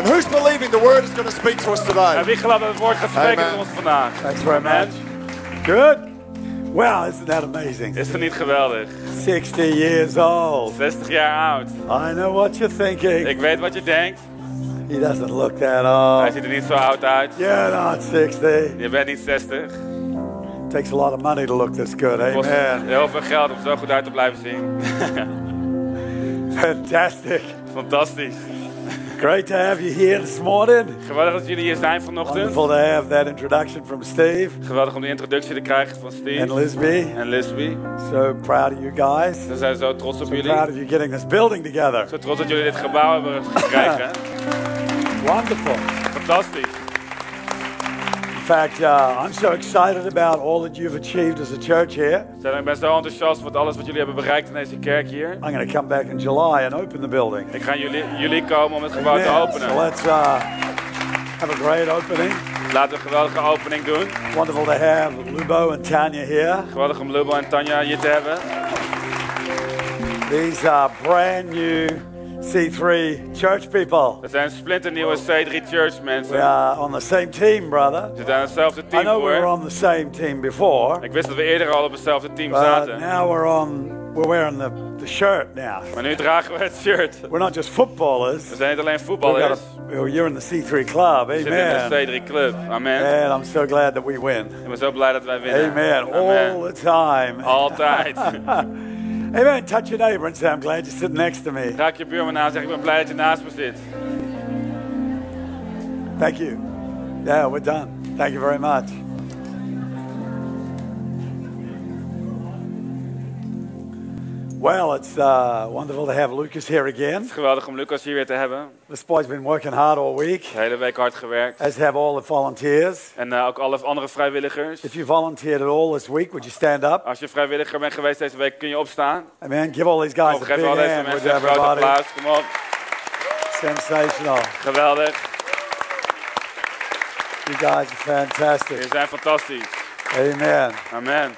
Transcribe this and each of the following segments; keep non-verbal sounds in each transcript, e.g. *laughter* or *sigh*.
And who's believing the word is going to speak to us En today? wie gelooft dat het woord gaat spreken Amen. tot ons vandaag? Thanks very Amen. much. Good. Wow, isn't that amazing? Is het niet geweldig? 60 years old. 60 jaar oud. I know what you're thinking. Ik weet wat je denkt. He doesn't look that Hij old. ziet er niet zo oud uit. You're not 60. Je bent niet 60. Takes a lot of money to look this good. Het kost Amen. heel veel geld om zo goed uit te blijven zien. *laughs* Fantastic. Fantastisch. Great to have you here this morning. Geweldig dat jullie hier zijn vanochtend. Wonderful to have that introduction from Steve Geweldig om de introductie te krijgen van and Steve Lisby. en Lisby. So proud of you guys. We zijn zo trots op So jullie. proud of you getting this building together. Zo trots dat jullie dit gebouw hebben gekregen. *laughs* Wonderful. Fantastisch. In fact, uh, I'm so excited about all that you've achieved as a church here. Ik ben zo enthousiast voor alles wat jullie hebben bereikt in deze kerk hier. I'm going to come back in July and open the building. Ik ga jullie, jullie komen om het gebouw te openen. So let's uh, have a great opening. Laten we een geweldige opening doen. Wonderful to have Lubo and Tanya here. Geweldig om Lubo en Tanja hier te hebben. These are brand new C3 church people. We zijn splinternieuwe C3 Church We mensen. are on the same team, brother. We zitten aan hetzelfde I team know we were on the same team before, Ik wist dat we eerder al op hetzelfde team but zaten. now we're on. We're wearing the, the shirt now. Maar nu dragen we het shirt. We're not just footballers. We zijn niet alleen voetballers. a, you're in the C3 club. We zitten in Amen. de C3 Club. Amen. And I'm so glad that we win. Ik ben zo blij dat wij winnen. Amen. All the time. Altijd. *laughs* Amen. Touch your neighbor and say, I'm glad you're sitting next to me. Raak je buurman aan en zeg ik ben blij dat je naast me zit. Thank you. Yeah, we're done. Thank you very much. Well, it's uh, wonderful to have Lucas here again. Het is geweldig om Lucas hier weer te hebben. This boy's been working hard all week, De hele week hard gewerkt. as have all the volunteers. En eh, ook alle andere vrijwilligers. If you volunteered at all this week, would you stand up? Als je vrijwilliger bent geweest deze week, kun je opstaan. Amen. Give all these guys Of a geef big hand, would mensen een groot applaus. Kom op. Sensational. Geweldig. You guys are Jullie fantastic. zijn fantastisch. Amen. Amen.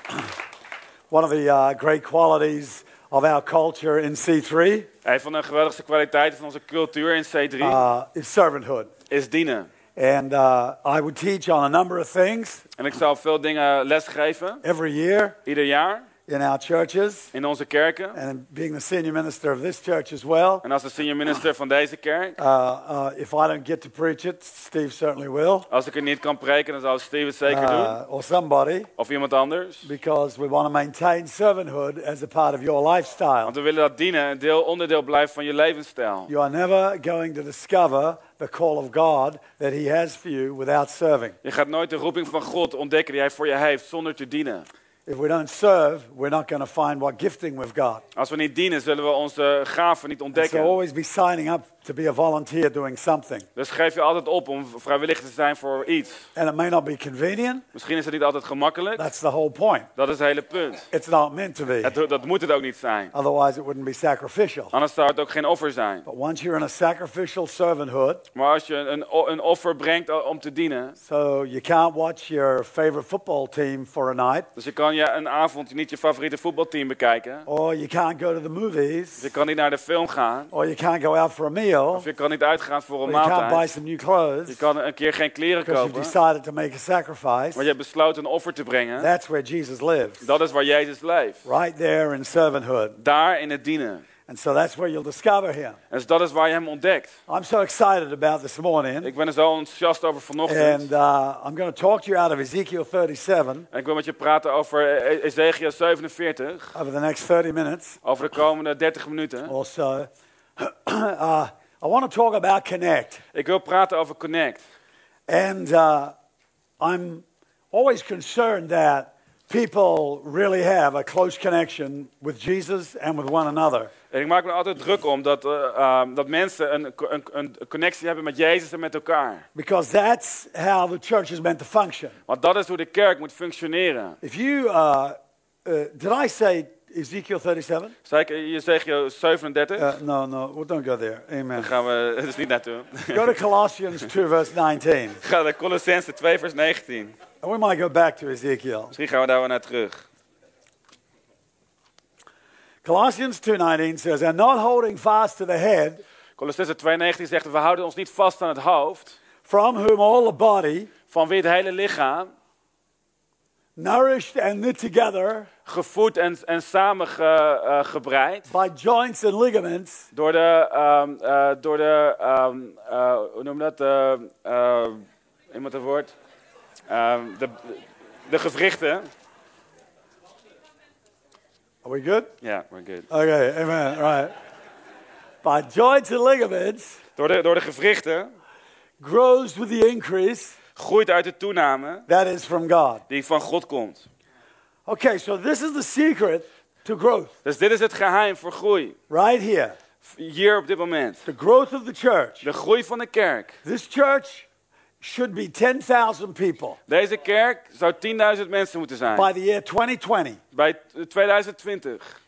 One of the uh, great qualities of our culture in C3 Een van de geweldigste kwaliteiten van onze cultuur in C3 uh, is servanthood. is dienen. And uh, I would teach on a number of things. En ik zal veel dingen lesgeven, every year. Ieder jaar, in our churches. in onze kerken. And being the senior minister of this church as well, En als de senior minister van deze kerk, uh, uh, if I don't get to preach it, Steve certainly will, als ik er niet kan preken, dan zal Steve het zeker doen. uh, or somebody, Of iemand anders. because we want to maintain servanthood as a part of your lifestyle. Want we willen dat dienen een deel, onderdeel blijft van je levensstijl. You are never going to discover the call of God that He has for you without serving. Je gaat nooit de roeping van God ontdekken die hij voor je heeft zonder te dienen. If we don't serve, we're not going to find what gifting we've got. Als we niet dienen, zullen we onze gaven niet So ontdekken. always be signing up to be a volunteer doing something. Dus geef je altijd op om vrijwillig te zijn voor iets. And it may not be convenient. Misschien is het niet altijd gemakkelijk. That's the whole point. Dat is het hele punt. It's not meant to be. Het, dat moet het ook niet zijn. Otherwise, it wouldn't be sacrificial. Anders zou het ook geen offer zijn. But once you're in a sacrificial servanthood, Maar als je een, een offer brengt om te dienen. so you can't watch your favorite football team for a night, Dus je kan je een avond niet je favoriete voetbalteam bekijken. or you can't go to the movies, Je kan niet naar de film gaan. or you can't go out for a meal, Of je kan niet uitgaan voor or een you can't buy maaltijd. some new Je clothes kan een keer geen kleren kopen. decided to make a sacrifice. Maar je hebt besloten een offer te brengen. That's where Jesus lives, Dat is waar Jezus leeft. right there in servanthood. Daar in het dienen. And so that's where you'll discover him. En dus dat is waar je hem ontdekt. I'm so excited about this morning. Ik ben er zo enthousiast over vanochtend. And uh, I'm going to talk to you out of Ezekiel 37 En ik wil met je praten over E- Ezekiel 47. over the next 30 minutes Over de komende 30 minuten. or so. *clears throat* uh, I want to talk about Connect. Ik wil praten over Connect. And uh, I'm always concerned that people really have a close connection with Jesus and with one another. En ik maak me altijd druk om dat, ehm, dat mensen een, een, een connectie hebben met Jezus en met elkaar. Because that's how the church is meant to function. Want dat is hoe de kerk moet functioneren. If you, uh, uh, did I say Ezekiel 37? Zei ik Ezekiel 37? Uh, no, no, well, don't go there. Amen. Dan gaan we *laughs* er is niet naartoe. Go to Colossians 2, verse 19. *laughs* Ga naar Colossense 2 vers 19. And we might go back to Ezekiel. Misschien gaan we daar wel naar terug. Colossians 2:19 says, "And not holding fast to the head, Colossense 2:19 zegt, we houden ons niet vast aan het hoofd, from whom all the body, van wie het hele lichaam, nourished and knit together gevoed en, en samengebreid by joints and ligaments, door de, ehm, eh, door de ehm, eh, hoe noem dat, Eh, eh, iemand het woord, Ehm, de, de gewrichten. are we good? Ja, we're good. Okay, amen. Right. By joints and ligaments Door de, door de gewrichten grows with the increase groeit uit de toename that is from God. die van God komt. Okay, so this is the secret to growth, Dus dit is het geheim voor groei. right here. Hier op dit moment. The growth of the church. De groei van de kerk. This church should be 10,000 people Deze kerk zou 10.000 mensen moeten zijn. by the year 2020. Bij 2020.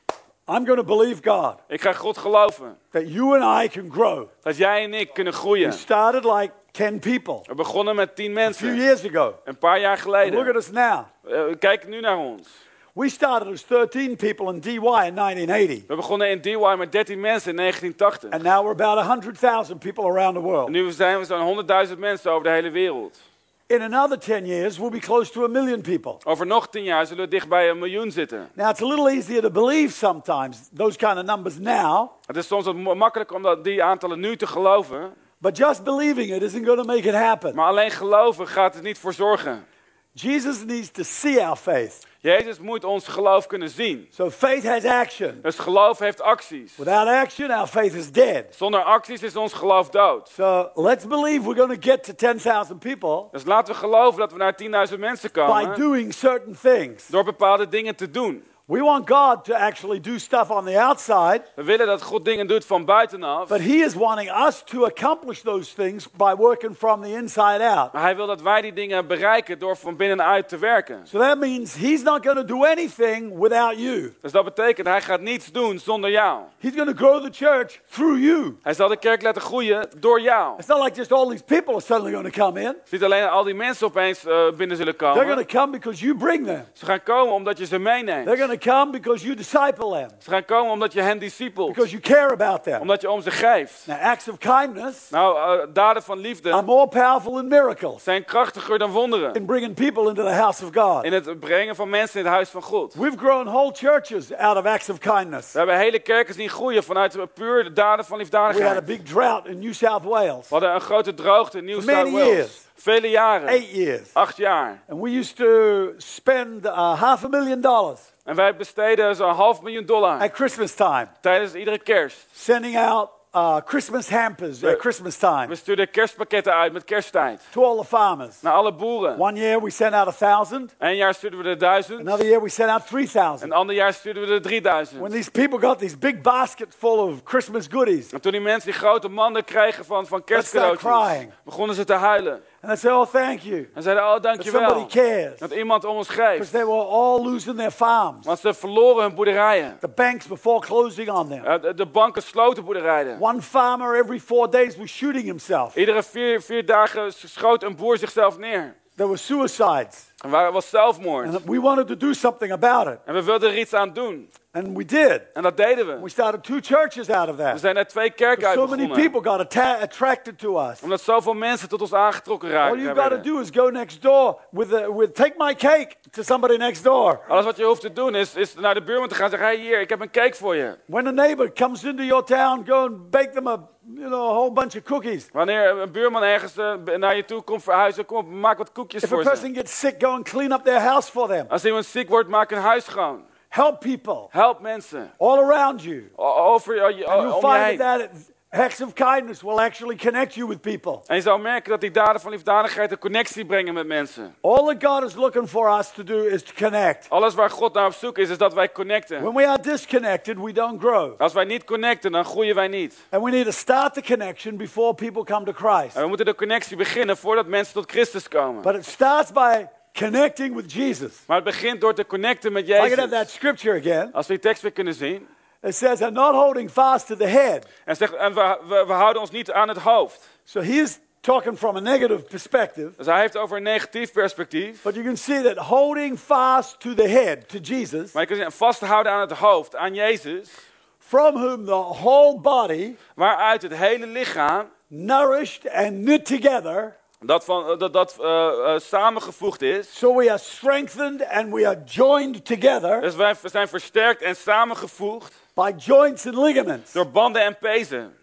I'm going to believe God Ik ga God geloven. that you and I can grow. Dat jij en ik kunnen We groeien. started like 10 people We begonnen met 10 a few mensen. years ago. Een paar jaar Look at geleden. us now. Eh, Kijk nu naar ons. We started as 13 people in DY in 1980, We begonnen in DY met 13 mensen in 1980. and now we're about 100,000 people around the En world. nu zijn we zo'n 100.000 mensen over de hele wereld. In another 10 years, we'll be close to a million people. Over nog 10 jaar zullen we dicht bij een miljoen zitten. Now, it's a little easier to believe sometimes those kind of numbers now, Het is soms wat makkelijker om die aantallen nu te geloven. But just believing it isn't going to make it happen. Maar alleen geloven gaat er niet voor zorgen. Jesus needs to see our faith. Jezus moet ons geloof kunnen zien. So faith has action. Dus geloof heeft acties. Without action, our faith is dead. Zonder acties is ons geloof dood. So let's believe we're going to get to 10,000 people Dus laten we geloven dat we naar 10.000 mensen by komen. doing certain things. Door bepaalde dingen te doen. We want God to actually do stuff on the outside, We willen dat God dingen doet van buitenaf. but He is wanting us to accomplish those things by working from the inside out. Maar hij wil dat wij die dingen bereiken door van binnenuit te werken. So that means He's not going to do anything without you. Dus dat betekent, hij gaat niets doen zonder jou. He's going to grow the church through you. Hij zal de kerk laten groeien door jou. It's not like just all these people are suddenly going to come in. Het is niet alleen al die mensen opeens eh, binnen zullen They're going komen. to come because you bring them. Ze gaan komen omdat je ze meeneemt. They're going to come because you disciple them, Ze gaan komen omdat je hen discipelt. because you care about them. Omdat je om ze geeft. Now, acts of kindness Nou, eh, daden van are liefde more powerful than miracles zijn krachtiger dan wonderen. in bringing people into the house of God. In het brengen van mensen in het huis van God. We've grown whole churches out of acts of kindness. We hebben hele kerken zien groeien vanuit puur de daden van We had a liefdadigheid. big drought in New South Wales, We hadden een grote droogte in New South Wales. years. Vele jaren. eight years. Acht jaar. And we used to spend uh, half a million dollars En wij besteden zo'n half miljoen dollar at Christmas time, tijdens iedere kerst. sending out uh, Christmas hampers at Christmas time We stuurden kerstpakketten uit met kersttijd. to all the farmers. Naar alle boeren. One year we sent out a thousand, Een jaar stuurden we er duizend. another year we sent out three Een thousand. ander jaar stuurden we er When 3000. these people got these big baskets full of Christmas goodies, En toen die mensen die grote manden kregen van, van kerstcadeautjes, crying. begonnen ze te huilen. And they said, "Oh, thank you," En zeiden, oh dankjewel. somebody cares, Dat iemand om ons because geeft. they were all losing their farms. Want ze verloren hun boerderijen. The banks were foreclosing on them. De, de banken sloten boerderijen. One farmer every four days was shooting himself. Iedere vier, vier dagen schoot een boer zichzelf neer. There were suicides. En waar was zelfmoord. And we wanted to do something about it. En we wilden er iets aan doen. And we did. En dat deden We we. started two churches out of We that. zijn er twee kerken uit So many begonnen. people got atta- attracted to us. Omdat zoveel mensen tot ons aangetrokken All raakten. you've got to do is go next door with, the, with take my cake to somebody next door. Alles wat je hoeft te doen is, is naar de buurman te gaan en zeggen: hey, hier, ik heb een cake voor je. When a neighbor comes into your town, go and bake them a, you know, a whole bunch of cookies. Wanneer een buurman ergens eh, naar je toe komt verhuizen, kom op, maak wat koekjes If a voor ze. person gets sick, go and clean up their house for them. Als iemand ziek wordt, maak een huis schoon. Help people Help mensen. all around you. Over je, And je find that acts of kindness will actually connect you with people. En je zal merken dat die daden van liefdadigheid een connectie brengen met mensen. All that God is looking for us to do is to connect. Alles waar God naar op zoek is, is dat wij connecten. When we are disconnected, we don't grow. Als wij niet connecten, dan groeien wij niet. And we need to start the connection before people come to Christ. En we moeten de connectie beginnen voordat mensen tot Christus komen. But it starts by connecting with Jesus. Maar het begint door te connecten met I can have that Jezus. scripture again. Als we die tekst weer kunnen zien. It says, and not holding fast to the head. En, zegt, en we, we, we houden ons niet aan het hoofd. So he's talking from a negative perspective. Dus hij heeft over een negatief perspectief. But you can see that holding fast to the head, to Jesus, Maar je kunt zien, vasthouden aan het hoofd, aan Jezus. from whom the whole body, waaruit het hele lichaam, nourished and knit together, dat, van, dat, dat eh, eh, samengevoegd is. so we are strengthened and we are joined together Dus wij zijn versterkt en samengevoegd by joints and ligaments. door banden en pezen.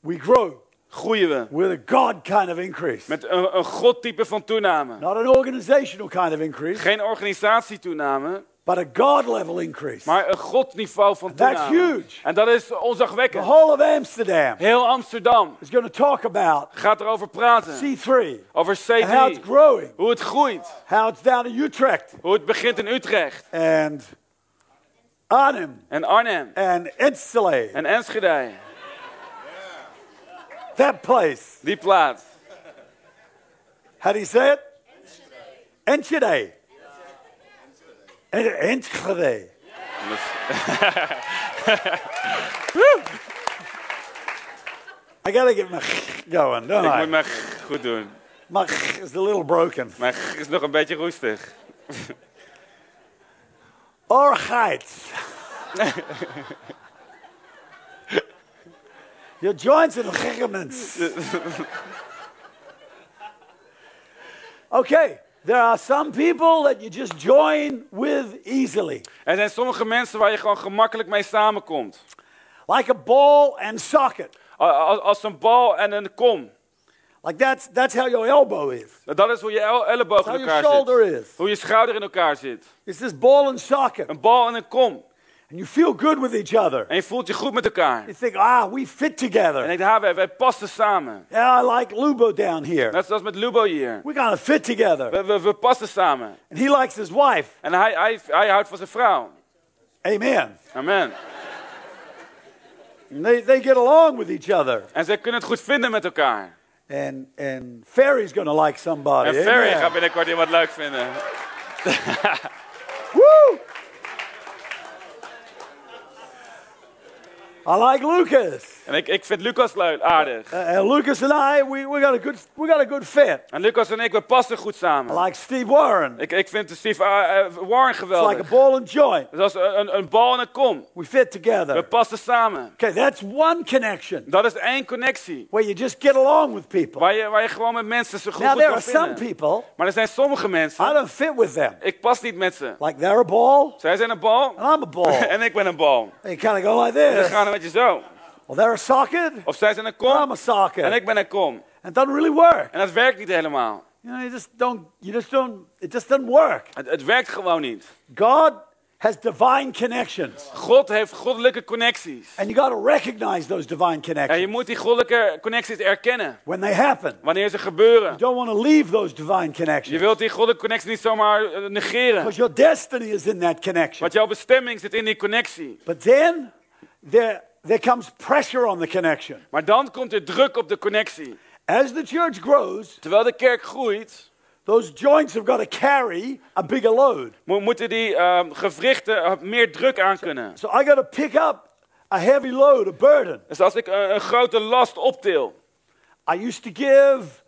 We grow Groeien we with a God kind of increase, met een, een godtype van toename. not an organizational kind of increase, Geen organisatietoename, but a God level increase. maar een godniveau van That's toename. huge. En dat is The onzagwekkend. whole of Amsterdam Heel Amsterdam is going to talk about gaat erover praten. C3 Over and how it's C3. growing, Hoe het groeit. how it's down in Utrecht Hoe het begint in Utrecht. and Arnhem En Arnhem. and Enschede, En Enschede. that place. Die plaats. How do you say it? Enschede. En- Enschede. I gotta get my going, don't Ik moet I? mijn goed doen. My is a little broken. Mijn is nog een beetje roestig. Alright. Your joints and ligaments. okay, there are some people that you just join with easily, Er zijn sommige mensen waar je gewoon gemakkelijk mee samenkomt. like a ball and socket. Als een bal en een kom. Like that's that's how your elbow is. Dat is hoe je el- elleboog in elkaar zit. is. Hoe je schouder in elkaar zit. It's this ball and socket, Een bal en een kom. And you feel good with each other. En je voelt je goed met elkaar. You think, ah, we fit En together. ik denk, ah, wij, wij passen samen. Yeah, I like Lubo down here. Net zoals met Lubo hier. We're gonna fit together. We, we, we passen samen. And he likes his wife. En hij, hij, hij houdt van zijn vrouw. Amen. Amen. And they, they get along with each other. En zij kunnen het goed vinden met elkaar. And and Ferry's gonna like somebody. En Ferry Amen. gaat binnenkort iemand leuk vinden. *laughs* Woo! I like Lucas. En ik, ik vind Lucas leuk, aardig. Uh, and Lucas and I, we, we got a good we got a good fit. En Lucas en ik, we passen goed I samen. like Steve Warren. Ik, ik vind Steve eh, Warren It's like geweldig. a ball and joint. Dus als een, een, bal en een kom. We fit We together. passen samen. Okay, that's one connection Dat is één connectie. where you just get along with people. Waar je, waar je gewoon met mensen zo goed, Now goed there are some people Maar er zijn sommige I mensen, don't fit with them. ik pas niet met ze. Like they're a ball Zij zijn een bal and I'm a ball. *laughs* en ik ben een bal. They kind of go like Dan this. gaan we met je zo. Well, they're a socket. Of zij zijn een I'm kom a socket. en ik ben een kom. It doesn't really work. En dat werkt niet helemaal. You know, you just don't. You just don't. It just doesn't work. Het, het werkt gewoon niet. God has divine connections, God heeft goddelijke connecties. and you got to recognize those divine En je connections moet die goddelijke connecties erkennen. when they happen. Wanneer ze gebeuren. You don't want to leave those divine Je connections wilt die goddelijke connectie niet zomaar eh, negeren. because your destiny is in that connection. Want jouw bestemming zit in die connectie. But then there there comes pressure on the connection. Maar dan komt er druk op de connectie. As the church grows, Terwijl de kerk groeit, those joints have got to carry a bigger load. mo- moeten die ehm, gewrichten meer druk aan kunnen. So I got to pick up a heavy load, a burden. Dus als ik een, een grote last optil. I used to give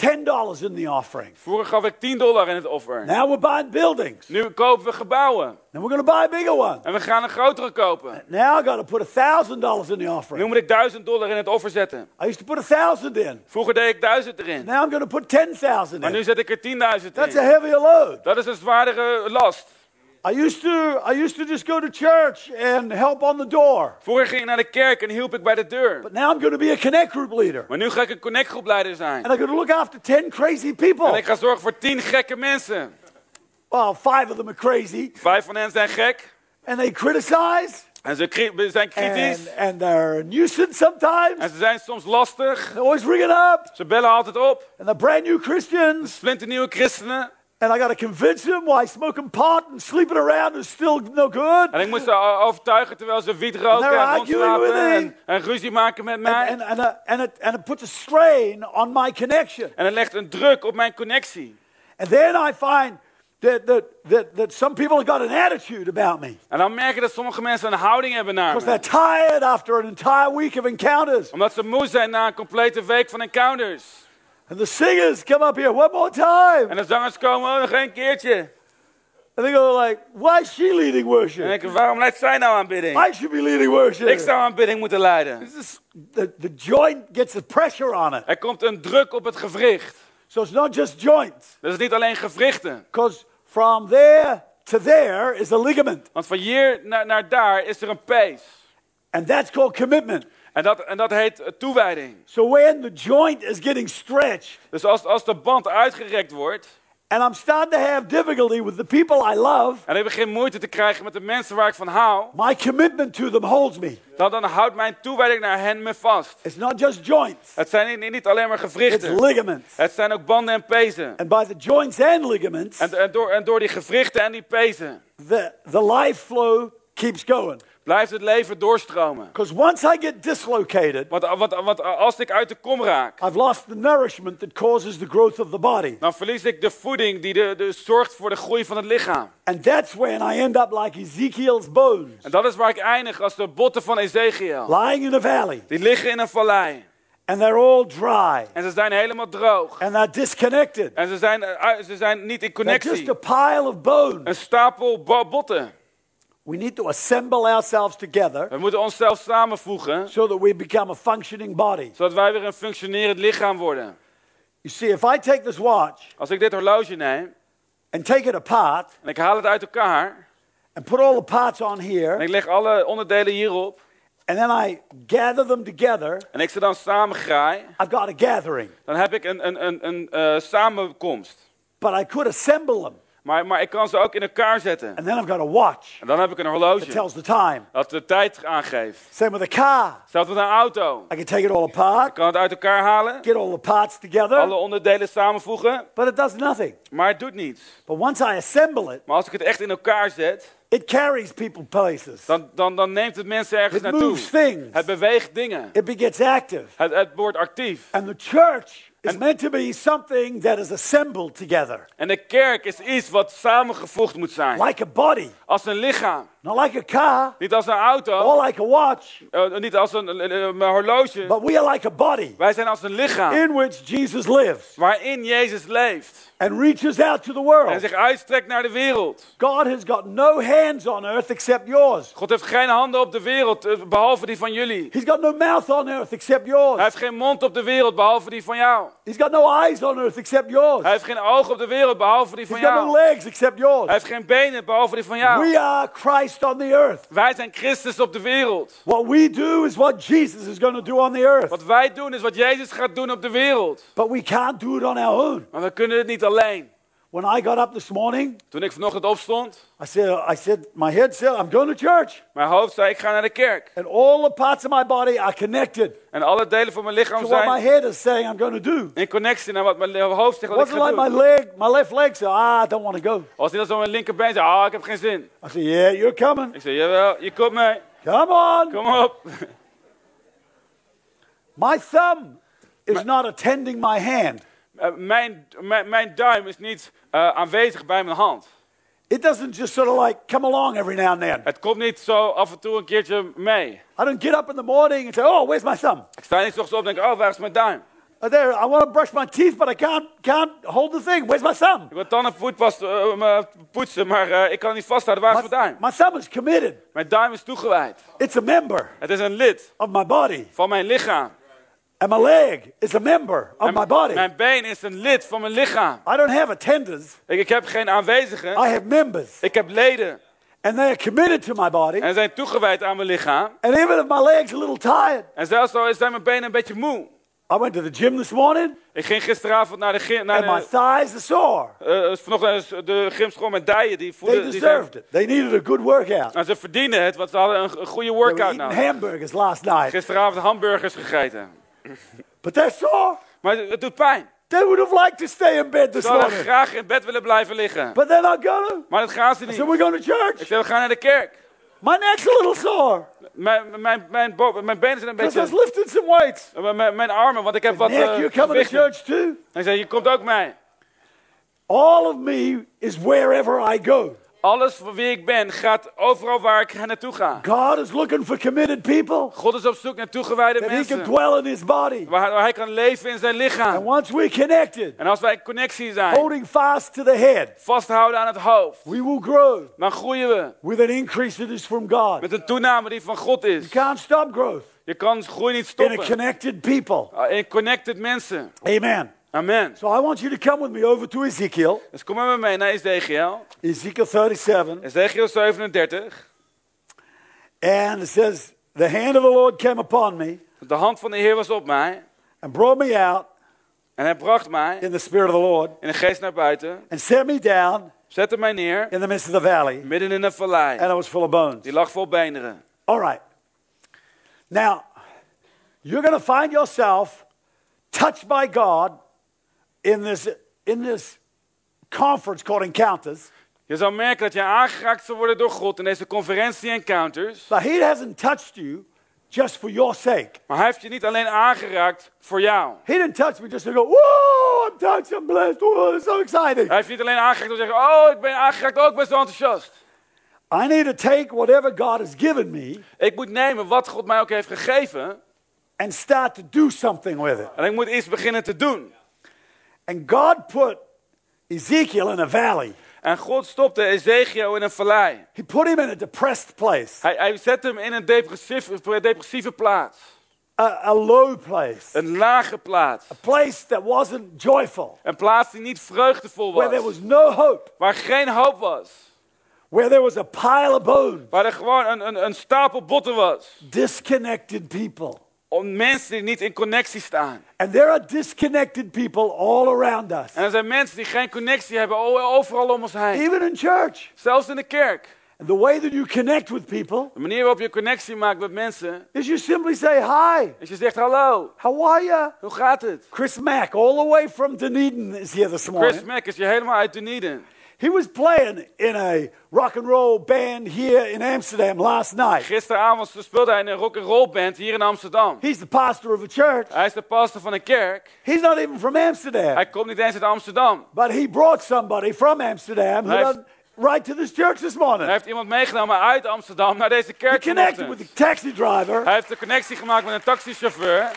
$10 in the offering. Vroeger gaf ik 10 dollar in het offer. Now we're buying buildings. Nu kopen we gebouwen. And we're going to buy a bigger one. En we gaan een grotere kopen. Now I got to put $1,000 in the Nu offering. moet ik 1000 dollar in het offer zetten. I used to put 1000 in. Vroeger deed ik 1000 erin. Now I'm going to put 10,000 Maar nu in. zet ik er 10.000 That's a in. heavier load. Dat is een zwaardere last. I used to I used to just go to church and help on the door. Vroeger ging ik naar de kerk en hielp ik bij de deur. But now I'm going to be a connect group leader. Maar nu ga ik een connectgroepleider zijn. And I'm going to look after 10 crazy people. En ik ga zorgen voor 10 gekke mensen. Well, five of them are crazy. Vijf van hen zijn gek. And they criticize. En ze zijn kritisch. And, and they're nuisance sometimes. En ze zijn soms lastig. They're always ringing up. Ze bellen altijd op. And they're brand new Christians. Splinternieuwe christenen. And I got to convince them why smoking pot and sleeping around is still no good. En ik moest ze overtuigen terwijl ze wiet roken en rondslapen en, en ruzie maken met mij. And, and, and, uh, and, it, and it puts a strain on my connection. En het legt een druk op mijn connectie. And then I find that, that, that, that some people have got an attitude about me En dan merk je dat sommige mensen een houding hebben naar because me. they're tired after an entire week of encounters. Omdat ze moe zijn na een complete week van encounters. And the singers come up here one more time. En de zangers komen oh, nog één keertje. And they go like, why is she leading En worship? denk ik, waarom leidt zij nou aanbidding? I should be leading worship. Ik zou aanbidding moeten leiden. This is- the, the joint gets the pressure on it. Er komt een druk op het gewricht. So it's not just joints. Dat is niet alleen gewrichten. Because from there to there is a ligament. Want van hier naar, naar daar is er een pees. And that's called commitment. En dat, en dat heet eh, toewijding. So when the joint is getting stretched, Dus als, als de band uitgerekt wordt. and I'm starting to have difficulty with the people I love, En ik begin moeite te krijgen met de mensen waar ik van hou. my commitment to them holds me. Dan, dan houdt mijn toewijding naar hen me vast. It's not just joints, Het zijn niet, niet alleen maar it's gewrichten. ligaments. Het zijn ook banden en pezen. And by the joints and ligaments, En, en, door, en door die gewrichten en die pezen the, the life flow keeps going. Blijft het leven doorstromen. Because once I get dislocated, Want, want, want als ik uit de kom raak, I've lost the nourishment that causes the growth of the body. dan verlies ik de voeding die de, de zorgt voor de groei van het lichaam. And that's when I end up like Ezekiel's bones, En dat is waar ik eindig als de botten van Ezekiel. lying in a valley, Die liggen in een vallei. and they're all dry, En ze zijn helemaal droog. and they're disconnected. En ze zijn, eh, ze zijn niet in They're just connectie. a pile of bones. Een stapel bo- botten. We need to assemble ourselves together We moeten onszelf samenvoegen, so that we become a functioning body. zodat wij weer een functionerend lichaam worden. You see, if I take this watch Als ik dit horloge neem and take it apart en ik haal het uit elkaar and put all the parts on en here, ik leg alle onderdelen hierop and then I gather them together, en ik ze dan samengraai, I've got a gathering. dan heb ik een, een, een, een eh, samenkomst. But I could assemble them, Maar, maar ik kan ze ook in elkaar zetten. and then I've got a watch En dan heb ik een that horloge tells the time. dat de tijd aangeeft. Same with a car. Hetzelfde met een auto. I can take it all apart, Ik kan het uit elkaar halen, get all the parts together, alle onderdelen samenvoegen, but it does nothing. maar het doet niets. But once I assemble it, Maar als ik het echt in elkaar zet, it carries people places. dan, dan, dan neemt het mensen ergens It naartoe. moves things. Het beweegt dingen. It active. Het, het wordt actief. And the church is meant to be something that is assembled together, En de kerk is iets wat samengevoegd moet zijn. like a body, Als een lichaam. Not like a car Niet als een auto. or like a watch, eh, niet als een, een- een horloge. but we are like a body Wij zijn als een lichaam. in which Jesus lives Waarin Jezus leeft. and reaches out to the En world. zich uitstrekt naar de wereld. God has got no hands on earth except yours. God heeft geen handen op de wereld, eh, behalve die van jullie. He's got no mouth on earth except Hij yours. heeft geen mond op de wereld, behalve die van jou. He's got no eyes on earth except yours. Hij heeft geen ogen op de wereld, behalve die van He's got no jou. legs except yours. Hij heeft geen benen, behalve die van jou. We are Christ on the earth. Wij zijn Christus op de wereld. What we do is what Jesus is going to do on the earth. Wat wij doen is wat Jezus gaat doen op de wereld. But we can't do it on our own. Maar we kunnen het niet alleen. When I got up this morning, Toen ik vanochtend opstond, I said, I said, my head said, I'm going to church. mijn hoofd zei, ik ga naar de kerk. And all the parts of my body are connected En alle delen van mijn lichaam to what my zijn head is saying I'm going to do. in connectie naar wat mijn hoofd zegt It dat ik wasn't ga like my doen. leg, my left leg said, ah, I don't want to go. Als dan zo mijn linkerbeen zei, ah, ik heb geen zin. I said, yeah, you're coming. Ik zei, jawel, je komt mee. Come on. Kom op. My thumb is not attending my hand. Eh, mijn, mijn, mijn duim is niet eh, aanwezig bij mijn hand. It doesn't just sort of like come along every now and then. Het komt niet zo af en toe een keertje mee. I don't get up in the morning and say, oh, where's my thumb? Ik sta niet zo op en denk, oh, waar is mijn duim? Uh, There, I want to brush my teeth, but I can't, can't hold the thing. Where's my thumb? Ik wil tanden voetpas, eh, poetsen, maar eh, ik kan niet vasthouden. Waar is mijn duim? my thumb is committed. Mijn duim is toegewijd. It's a member Het is een lid of my body. van mijn lichaam. And my leg is a member of my body. Mijn been is een lid van mijn lichaam. I don't have attendants. Ik, ik heb geen aanwezigen. I have members. Ik heb leden. And they are committed to my body. En zijn toegewijd aan mijn lichaam. And even if my leg's a little tired, En zelfs al zijn mijn benen een beetje moe. I went to the gym this morning Ik ging gisteravond naar de, gy- naar and my de, thighs are sore. eh, vanochtend de gymschool met dijen. Die They voelen, die deserved it. They needed a good workout. en ze verdienen het, want ze hadden een, een goede workout nodig. hamburgers last night. Gisteravond hamburgers gegeten. But they're sore. Maar het, het doet pijn. They would have liked to stay in bed this Ze hadden morning. graag in bed willen blijven liggen. But they're not gonna. Maar dat gaan ze So niet. we're going to Ik church. zei, we gaan naar de kerk. My neck's a little sore Mijn, mijn, mijn, bo- mijn benen zijn een because I was beetje... lifting some weights. Mijn, mijn- mijn armen, want ik heb wat Nick, eh, you're coming to church too? Hij zei, je komt ook mee. All of me is wherever I go. Alles voor wie ik ben gaat overal waar ik naartoe ga. God is looking for committed people God is op zoek naar toegewijde that He can mensen. dwell in His body. Waar, waar hij kan leven in zijn And lichaam. once we're connected, En als wij in connectie zijn, holding fast to the head, vasthouden aan het hoofd, we will grow dan groeien we. with an increase that is from God. Met een toename die van God is. You can't stop growth Je kan groei niet in a stoppen. connected people. In connected mensen. Amen. Amen. So I want you to come with me over to Ezekiel, Dus kom maar met mij naar Ezekiel. Ezekiel 37. Ezekiel 37. And it says, The hand of the Lord came upon me De hand van de Heer was op mij. and brought me out En hij bracht mij in the Spirit of the Lord in de geest naar buiten. and set me down Zette mij neer in the midst of the valley. midden in een vallei. And I was full of bones. Die lag vol beenderen. All right. Now, you're going to find yourself touched by God in this, in this conference called Encounters. Je zal merken dat je aangeraakt zal worden door God in deze conferentie Encounters. But He hasn't touched you just for your sake. Maar hij heeft je niet alleen aangeraakt voor jou. He didn't touch me just to go, whoa, I'm touched, I'm blessed, whoa, it's so exciting. Hij heeft je niet alleen aangeraakt om te zeggen, oh, ik ben aangeraakt, ook best wel enthousiast. I need to take whatever God has given me Ik moet nemen wat God mij ook heeft gegeven. and start to do something with it. En ik moet iets beginnen te doen. And God put Ezekiel in a valley. En God stopte Ezekiel in een vallei. He put him in a depressed place, Hij, hij zette hem in een depressieve, depressieve plaats. a, a low place, Een lage plaats. a place that wasn't joyful, Een plaats die niet vreugdevol where there was. was no hope, Waar geen hoop was. where there was a pile of bones, Waar er gewoon een, een, een stapel botten was. disconnected people. Om mensen die niet in connectie staan. And there are disconnected people all around us, En er zijn mensen die geen connectie hebben overal om ons heen. even in church. Zelfs in de kerk. And the way that you connect with people De manier waarop je connectie maakt met mensen. is you simply say, Hi, Is je zegt hallo. how are you? Hoe gaat het? Chris Mack, all the way from Dunedin, is here this morning. Chris Mack is je helemaal uit Dunedin. He was playing in a rock and roll band here in Amsterdam last night. Gisteravond speelde hij in een rock and roll band hier in Amsterdam. He's the pastor of a church. Hij is de pastor van een kerk. He's not even from Amsterdam, Hij komt niet eens uit Amsterdam. but he brought somebody from Amsterdam who heeft- right to this church this morning. Hij heeft iemand meegenomen uit Amsterdam naar deze He kerk. connected with the taxi driver Hij heeft de connectie gemaakt met een taxichauffeur.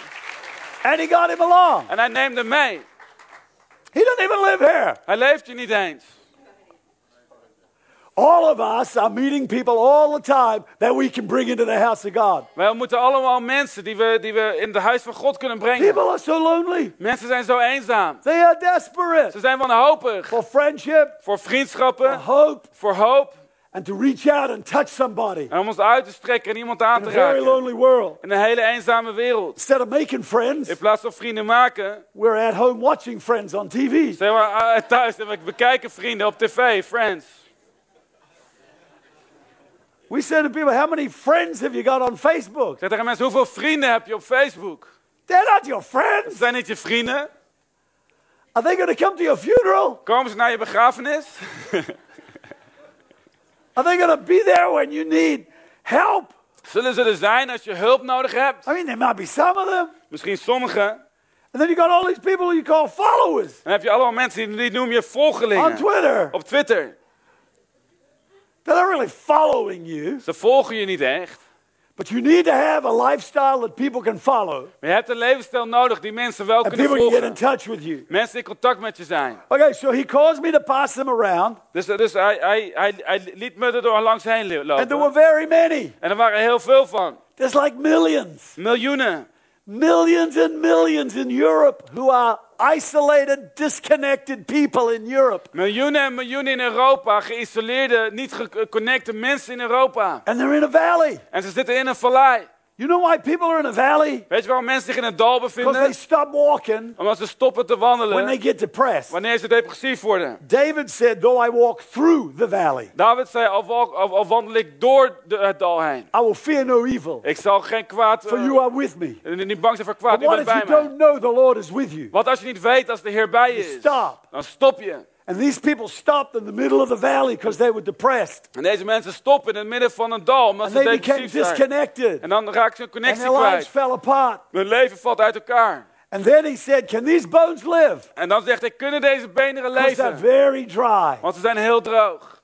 and he got him along. En hij neemt hem mee. He doesn't even live here. Hij leeft je niet eens. All of us are meeting people all the time that we can bring into the house of God. Wij ontmoeten allemaal mensen die we, die we in het huis van God kunnen brengen. People are so lonely. Mensen zijn zo eenzaam. They are desperate Ze zijn wanhopig. for friendship, Voor for vriendschappen, hope, voor hoop. and to reach out and touch somebody En om ons uit te strekken en iemand aan in te a very raken. lonely world. In een hele eenzame wereld. Instead of making friends, In plaats van vrienden maken, we're at home watching friends on TV. zijn we eh, thuis en we bekijken vrienden op tv, friends. We say to people, How many friends have you got on Facebook? Zeg tegen mensen, hoeveel vrienden heb je op Facebook? They're not your friends. Zijn niet je vrienden? Are they going to come to your funeral? Komen ze naar je begrafenis? *laughs* Are they going to be there when you need help? Zullen ze er zijn als je hulp nodig hebt? I mean, there might be some of them. Misschien sommigen. And then you got all these people you call followers Dan heb je allemaal mensen die, die noem je on volgelingen. Twitter Op Twitter. That are really following you. Ze volgen je niet echt. But you need to have a lifestyle that people can follow Maar je hebt een levensstijl nodig die mensen wel and kunnen people get in touch with you. Mensen in contact met je zijn. Okay, so he caused me to pass them around, Dus, dus hij, hij, hij, hij liet me er door langs heen and there were lopen. very many. En er waren heel veel van. There's like millions. Miljoenen. millions and millions in Europe who are isolated, disconnected people in Europe. Miljoenen en miljoenen in Europa. Geïsoleerde, niet geconnecte mensen in Europa. And they're in a valley. En ze zitten in een vallei. You know why people are in a valley? Weet je waarom mensen zich in een dal Because they bevinden? stop walking Omdat ze stoppen te when they wandelen get depressed. wanneer ze depressief worden. David said, Though I walk through the valley, David zei, al, walk- al- al wandel ik door de, het dal heen. I will fear no evil, Ik zal geen kwaad... for eh, you are with me. en niet bang zijn voor kwaad, But what if you mij. don't know the Lord is with you? Want als je niet weet als de Heer bij je is, Stop. dan stop je. And these people stopped in the middle of the valley because they were depressed. En deze mensen stoppen in het midden van een dal omdat And ze they became disconnected. En dan raken ze hun And connectie their lives fell apart. Hun leven valt uit elkaar. And then he said, Can these bones live? En dan zegt hij, kunnen deze beenderen Because they're leven? very dry. Want ze zijn heel droog.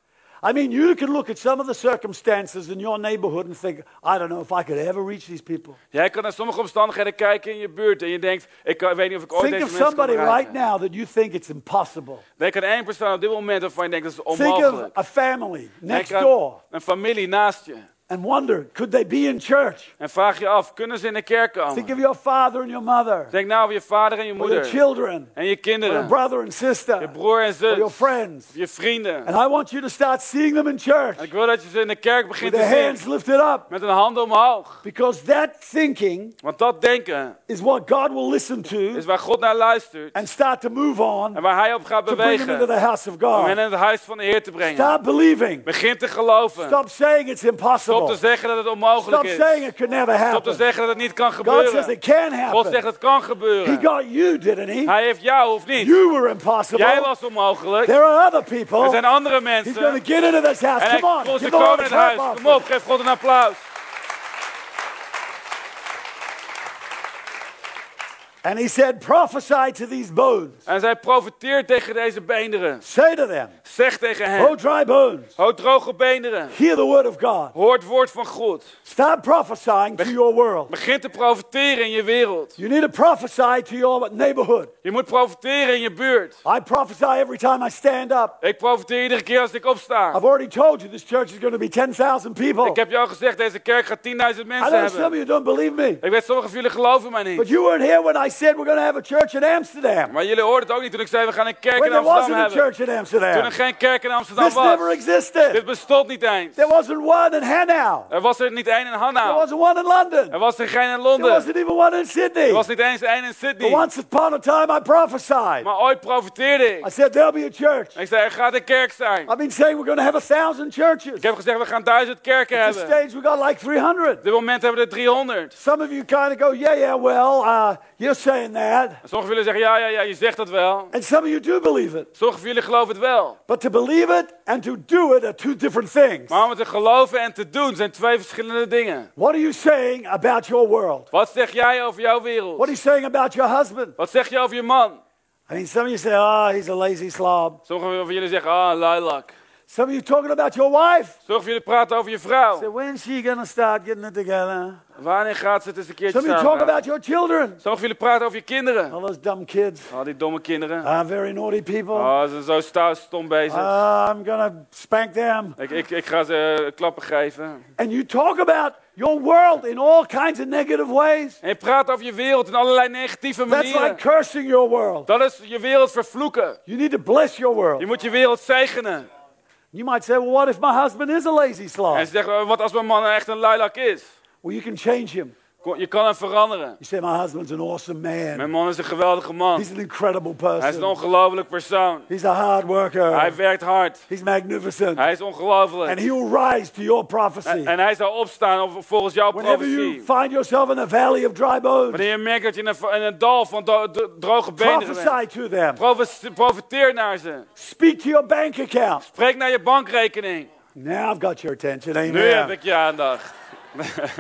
I mean, you can look at some of the circumstances in your neighborhood and think, I don't know if I could ever reach these people. Jij kan naar sommige omstandigheden kijken in je buurt en je denkt, ik weet niet of ik ooit Think deze of mensen kan somebody right bereiken. now that you think it's impossible. Denk aan één persoon op dit moment waarvan je denkt, dat is Think of onmogelijk. a family next door een familie naast je. And wonder, could they be in church? En vraag je af, kunnen ze in de kerk Think komen? of your father and your mother, Denk nou over je vader en je or your moeder. children, En je or your kinderen. brother and Je sister, broer en or your zus. friends. Je vrienden. And I want you to start seeing them in church En ik wil dat je ze in de kerk with begint te their hands zien. lifted up. Met een hand omhoog. Because that thinking Want dat denken is what God will listen to is waar God naar luistert. and start to move on En waar hij op gaat to bring into bewegen. the house of Om hen God. in het huis van de Heer te brengen. Start believing. Begin te geloven. Stop saying it's Stop te zeggen dat het onmogelijk Stop is. saying it could never Stop te happen. zeggen dat het niet kan God says gebeuren. it can God zegt happen. het kan He gebeuren. got you, didn't he? Hij heeft jou of niet. You were Jij impossible. was onmogelijk. There are other Er people. zijn andere He's mensen. get into this house. Come on. Ze komen in het huis. Kom op, geef God een applaus. And he said, prophesy to these bones. En zij profiteert tegen deze beenderen. Say to them, Zeg tegen oh hen. dry bones, O droge beenderen. hear the word of God. Hoor het woord van God. Start prophesying to your world. Begin te profiteren in je wereld. You need to prophesy to your neighborhood. Je moet profiteren in je buurt. I prophesy every time I stand up. Ik profiteer iedere keer als ik opsta. I've already told you this church is going to be 10,000 people. Ik heb je al gezegd, deze kerk gaat 10.000 I mensen know some of hebben. you don't believe me, Ik weet, sommige van jullie geloven mij but niet. you weren't here when I said we're going to have a church in Amsterdam. Maar jullie hoorden het ook niet toen ik zei, we gaan een kerk When in there Amsterdam wasn't a hebben. church in Toen Amsterdam. er geen kerk in Amsterdam This never was. existed. Dit bestond niet eens. There wasn't one in Hanau. Er was er niet één in There Hanau. wasn't one in London. Er was er geen in There Londen. wasn't even one in Sydney. Er was niet eens één in But Sydney. once upon a time I prophesied. Maar ooit profiteerde I ik. said there'll be a church. Ik zei, er gaat een kerk zijn. I've been saying we're going to have a thousand churches. Ik heb gezegd, we gaan duizend kerken At this hebben. stage we got like 300. Op dit moment hebben we er 300. Some of you kind of go, yeah, yeah, well, uh, you're saying that. En Sommigen willen zeggen, ja, ja, ja, je zegt dat wel. And some of you do believe it. Sommigen van jullie geloven het wel. But to believe it and to do it are two different things. Maar om te geloven en te doen zijn twee verschillende dingen. What are you saying about your world? Wat zeg jij over jouw What wereld? are you saying about your husband? Wat zeg je over je man? I mean, some of you say, oh, he's a lazy slob. Sommigen van jullie zeggen, ah, lilac. Some of you talking about your wife. Sommigen van jullie praten over je vrouw. when's she to start getting it together? Wanneer gaat ze het eens een keertje Some of you talk about your children. Sommigen van jullie praten over je kinderen. All those dumb kids. Oh, die domme kinderen. Ah, very naughty people. Oh, ze zijn zo sta- stom bezig. Ah, I'm to spank them. Ik, ik, ik ga ze eh, klappen geven. And you talk about your world in all kinds of negative ways. En je praat over je wereld in allerlei negatieve That's like manieren. cursing your world. Dat is je wereld vervloeken. You need to bless your Je world. moet je wereld zegenen. You might say, well, what if my husband is a lazy En slob? ze zeggen, "Oh, wat als mijn man echt een lilac is? Well, you can change him. Je kan hem veranderen. You say, my husband's an awesome Mijn man. man is een geweldige man. He's an incredible Hij is een person. ongelooflijk persoon. He's a hard Hij worker. werkt hard. He's magnificent. Hij is And ongelooflijk. he'll rise to your En, prophecy. en hij zal opstaan op- volgens jouw Whenever you profetie. find yourself in a valley of dry bones, Wanneer je merkt dat je in een, in een dal van do- do- droge benen bent. prophesy to them. Profes- Profiteer naar ze. Speak to your bank account. Spreek naar je bankrekening. Now I've got your attention. Nu heb Amen. ik je aandacht. *laughs*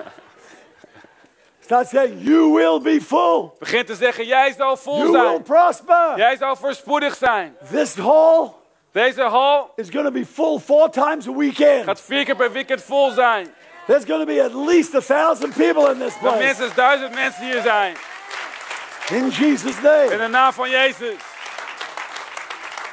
Start saying, you will be full. Begin te zeggen, jij zal vol You will zijn. prosper. Jij zal voorspoedig zijn. This hall Deze hal is going to be full four times a weekend. gaat vier keer per weekend vol zijn. There's going to be at least a thousand people in this place. minstens duizend mensen hier zijn. In Jesus' In name. de naam van Jezus.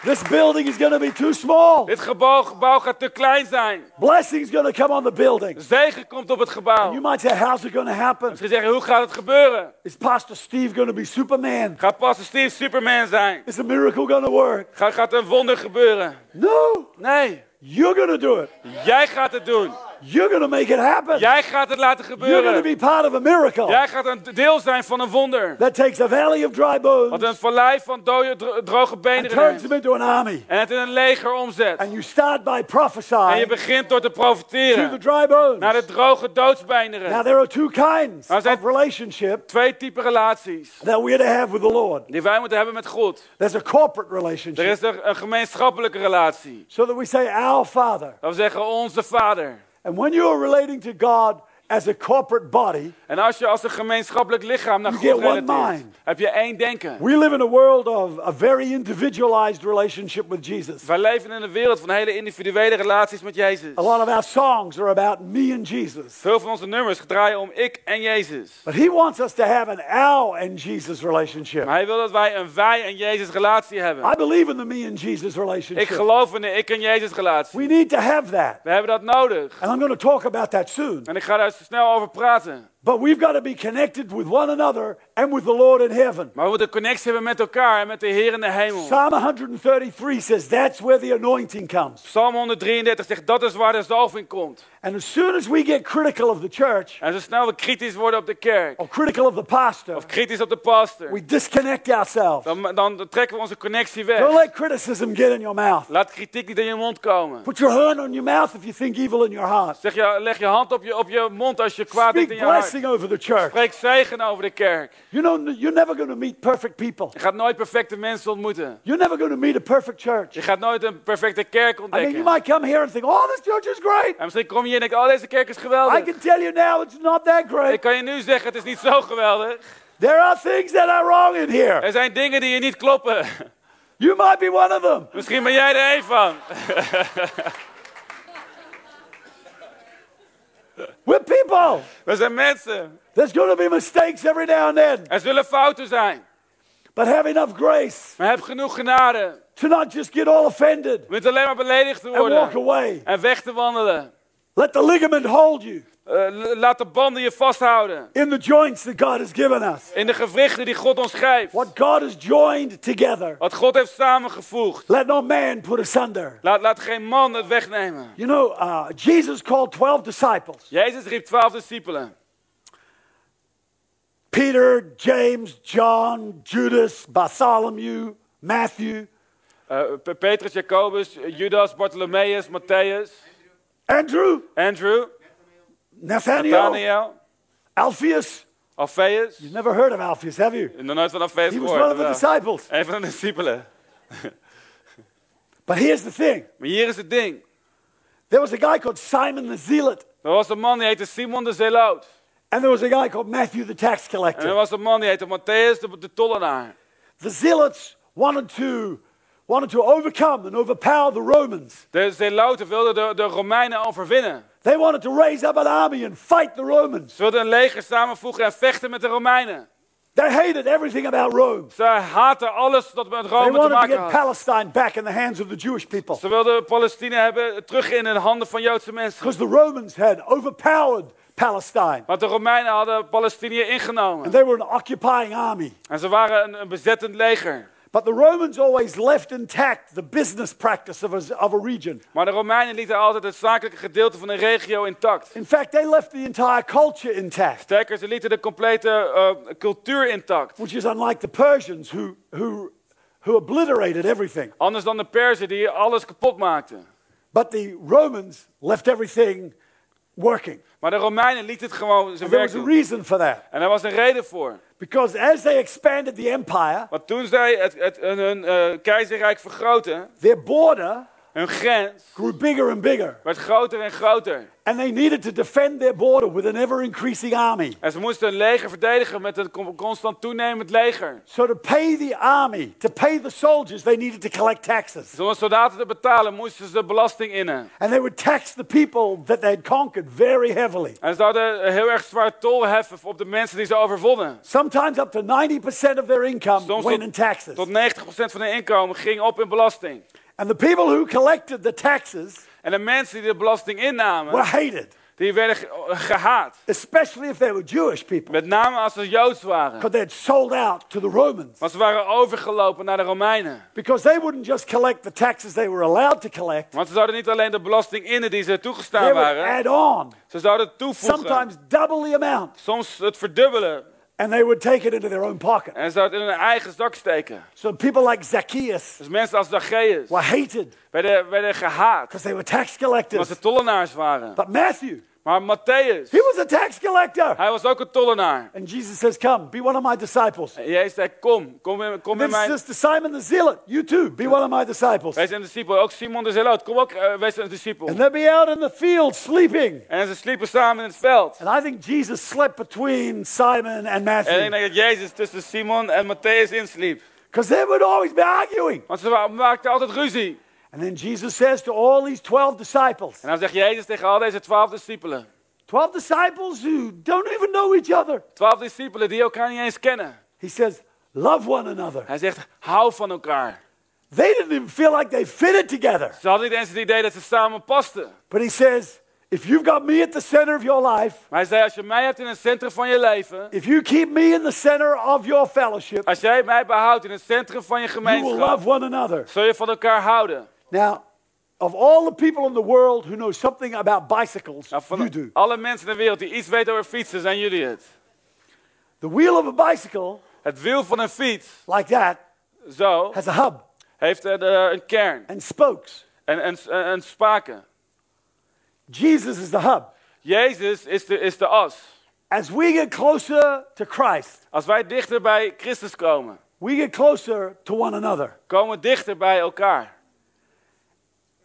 This building is going to be too small. Dit gebouw, gebouw gaat te klein zijn. Blessing's going to come on the building. Zegen komt op het gebouw. You might say, how's it going to happen? Ze zeggen, hoe gaat het gebeuren? Is Pastor Steve going to be Superman? Gaat Pastor Steve Superman zijn? Is a miracle going to work? Gaat, gaat een wonder gebeuren? No. Nee, You're going to do it. jij gaat het doen. You're to make it happen. Jij gaat het laten You're going to gebeuren. be part of a miracle Jij gaat een deel zijn van een wonder. that takes a valley of dry Wat bones een vallei van dode, dro- droge and benen turns neemt. them into an army. En het in een leger omzet. And you start by En je prophesying begint door te to the profiteren dry bones. naar de droge Now doodsbeenderen. there are two kinds Nou, zijn- of relationship Twee typen relaties that we're to have with the Lord. die wij moeten hebben met God. There's a corporate Er relationship. is er een gemeenschappelijke relatie. So that we say, Our Father. Dat we zeggen onze Vader. And when you are relating to God as a corporate body, En als je als een gemeenschappelijk lichaam naar God relateert, heb je één denken. we live in a world of a very individualized relationship with Jesus. Wij leven in een wereld van hele individuele relaties met Jezus. A lot of our songs are about me and Jesus. Veel van onze nummers draaien om ik en Jezus. But he wants us to have an our and Jesus relationship. Maar hij wil dat wij een wij en Jezus relatie hebben. I believe in the me and Jesus Ik relationship. geloof in de ik en Jezus relatie. We need to have that. We hebben dat nodig. And I'm going to talk about that soon. En ik ga daar snel over praten. But we've got to be connected with one another and with the Lord in heaven. Maar we moeten connectie hebben met elkaar en met de Heer in de hemel. Psalm 133 says that's where the anointing comes. Psalm 133 zegt dat is waar de zalving komt. And as soon as we get critical of the church En zo snel we kritisch worden op de kerk, or critical of the pastor, of kritisch op de pastor, we disconnect ourselves. dan, dan trekken we onze connectie Don't weg. let criticism get in your mouth. Laat kritiek niet in je mond komen. Put your hand on your mouth if you think evil in your heart. Zeg je, leg je hand op je, op je mond als je kwaad denkt in je hart. Blessing over the church. Spreek zegen over de kerk. You know, you're never going to meet perfect people. Je gaat nooit perfecte mensen ontmoeten. You're never going to meet a perfect church. Je gaat nooit een perfecte kerk I mean, you ontdekken. might come here and think, oh, this church is great. En misschien kom je hier en denkt, oh deze kerk is I geweldig. can tell you now it's not that Ik great. kan je nu zeggen, het is niet zo geweldig. There are things that are wrong in here. Er zijn dingen die je niet kloppen. You might be one of them. Misschien ben jij er één van. *laughs* We're people. We zijn mensen. There's going to be mistakes every now and then. Er zullen fouten zijn. But have enough grace Maar heb genoeg genade. to not just get all offended Om niet alleen maar beledigd te and walk worden. away. En weg te wandelen. Let the ligament hold you Eh, laat de banden je vasthouden. in the joints that God has given us. In de gewrichten die God ons geeft. What God has joined together, Wat God heeft samengevoegd. let no man put asunder. Laat, laat geen man het wegnemen. You know, uh, Jesus called 12 disciples Jezus riep twaalf discipelen. Peter, James, John, Judas, Bartholomew, Matthew, P- Petrus, Jacobus, Judas, Bartholomeus, Matthäus, Andrew, Andrew, Nathaniel, Nathaniel, Alphaeus. Alphaeus. You've never heard of Alphaeus, have you? Nog nooit van Alphaeus He was one of the disciples. Een van de discipelen. But here's the thing Maar hier is het ding. there was a guy called Simon the Zealot, Er was een man die heette Simon de Zeloot. and there was a guy called Matthew the tax En er collector. was een man die heette Matthäus de, de tollenaar. The Zealots wanted to, wanted to overcome and overpower the Romans. De Zeloten wilden de, de Romeinen overwinnen. They wanted to raise up an army and fight the Romans. Ze wilden een leger samenvoegen en vechten met de Romeinen. They hated everything about Rome. Ze haatten alles dat met They Rome te wanted to maken get had. Palestine back in the hands of the Jewish people. Ze wilden Palestina hebben terug in de handen van Joodse mensen. Because the Romans had overpowered Palestine. Want de Romeinen hadden Palestinië And ingenomen. they were an occupying army. En ze waren een, een bezettend leger. But the Romans always left intact the business practice of a, of a region. Maar de Romeinen lieten altijd het zakelijke gedeelte van de regio intact. In fact, they left the entire culture intact, Sterker, ze lieten de complete eh, cultuur intact. which is unlike the Persians who, who, who obliterated everything. Anders dan de Perzen die alles kapot maakten. But the Romans left everything working. Maar de Romeinen lieten het gewoon zijn And there werk was a doen. reason for that. En daar was een reden voor. Because as they expanded the empire, Want toen zij het, het, hun, hun, eh, keizerrijk vergroten, their border hun grens grew bigger and bigger. werd groter en groter. And they needed to defend their border with an ever increasing army. En ze moesten hun leger verdedigen met een con- constant toenemend leger. So, to pay the army, to pay the soldiers, they needed to collect taxes. Dus om de soldaten te betalen moesten ze de belasting innen. And they would tax the people that they had conquered very heavily. En ze zouden heel erg zwaar tol heffen op de mensen die ze overwonnen. Sometimes up to 90% of their income Soms went tot, in taxes. tot 90% van hun inkomen ging op in belasting. And the people who collected the taxes En de mensen die de belasting were innamen, hated, die werden ge- gehaat. especially if they were Jewish people, Met name als ze Joods waren. because they had sold out to the Romans. Want ze waren overgelopen naar de Romeinen. Because they wouldn't just collect the taxes they were allowed to collect, Want ze zouden niet alleen de belasting innen die ze they toegestaan would waren. add on, Ze zouden toevoegen. sometimes double the amount, Soms het verdubbelen. And they would take it into their own pocket. En ze zouden het in hun eigen zak steken. So people like Zacchaeus Dus mensen als Zacchaeus were hated werden, werden gehaat. because they were tax Omdat collectors. ze tollenaars waren. But Matthew, Maar Matthäus, he was a tax collector. hij was ook een tollenaar. And Jesus says, Come, be one of my disciples. En Jezus zei, kom, kom in, kom in mijn... says to Simon the Zealot, You too, be one of my disciples. Wij zijn discipel. Ook Simon de Zeloot, kom ook, uh, wees een discipel. And they'll be out in the field sleeping. En ze sliepen samen in het veld. And I think Jesus slept between Simon and En ik Matthew. denk dat Jezus tussen Simon en Matthäus insliep. Because they would always be arguing. Want ze maakten altijd ruzie. And then Jesus says to all these 12 disciples, En dan zegt Jezus tegen al deze twaalf discipelen. 12 disciples who don't even know each other. Twaalf discipelen die elkaar niet eens kennen. He says, Love one another. Hij zegt, hou van elkaar. They didn't even feel like they fitted together. Ze hadden niet eens het idee dat ze samen pasten. But he says, If you've got me at the center of your life, Maar hij zei, als je mij hebt in het centrum van je leven. if you keep me in the center of your fellowship, Als jij mij behoudt in het centrum van je you will gemeenschap. love one another. Zul je van elkaar houden. Now, of all the people in the world who know something about bicycles, Nou, van you do. alle mensen in de wereld die iets weten over fietsen, zijn jullie het. The wheel of a bicycle, Het wiel van een fiets, like that, zo, has a hub heeft een, eh, een kern and spokes. en, en, en, en spaken. Jesus is the hub. Jezus is de, is de as. As we get closer to Christ, Als wij dichter bij Christus komen, we get closer to one another. komen we dichter bij elkaar.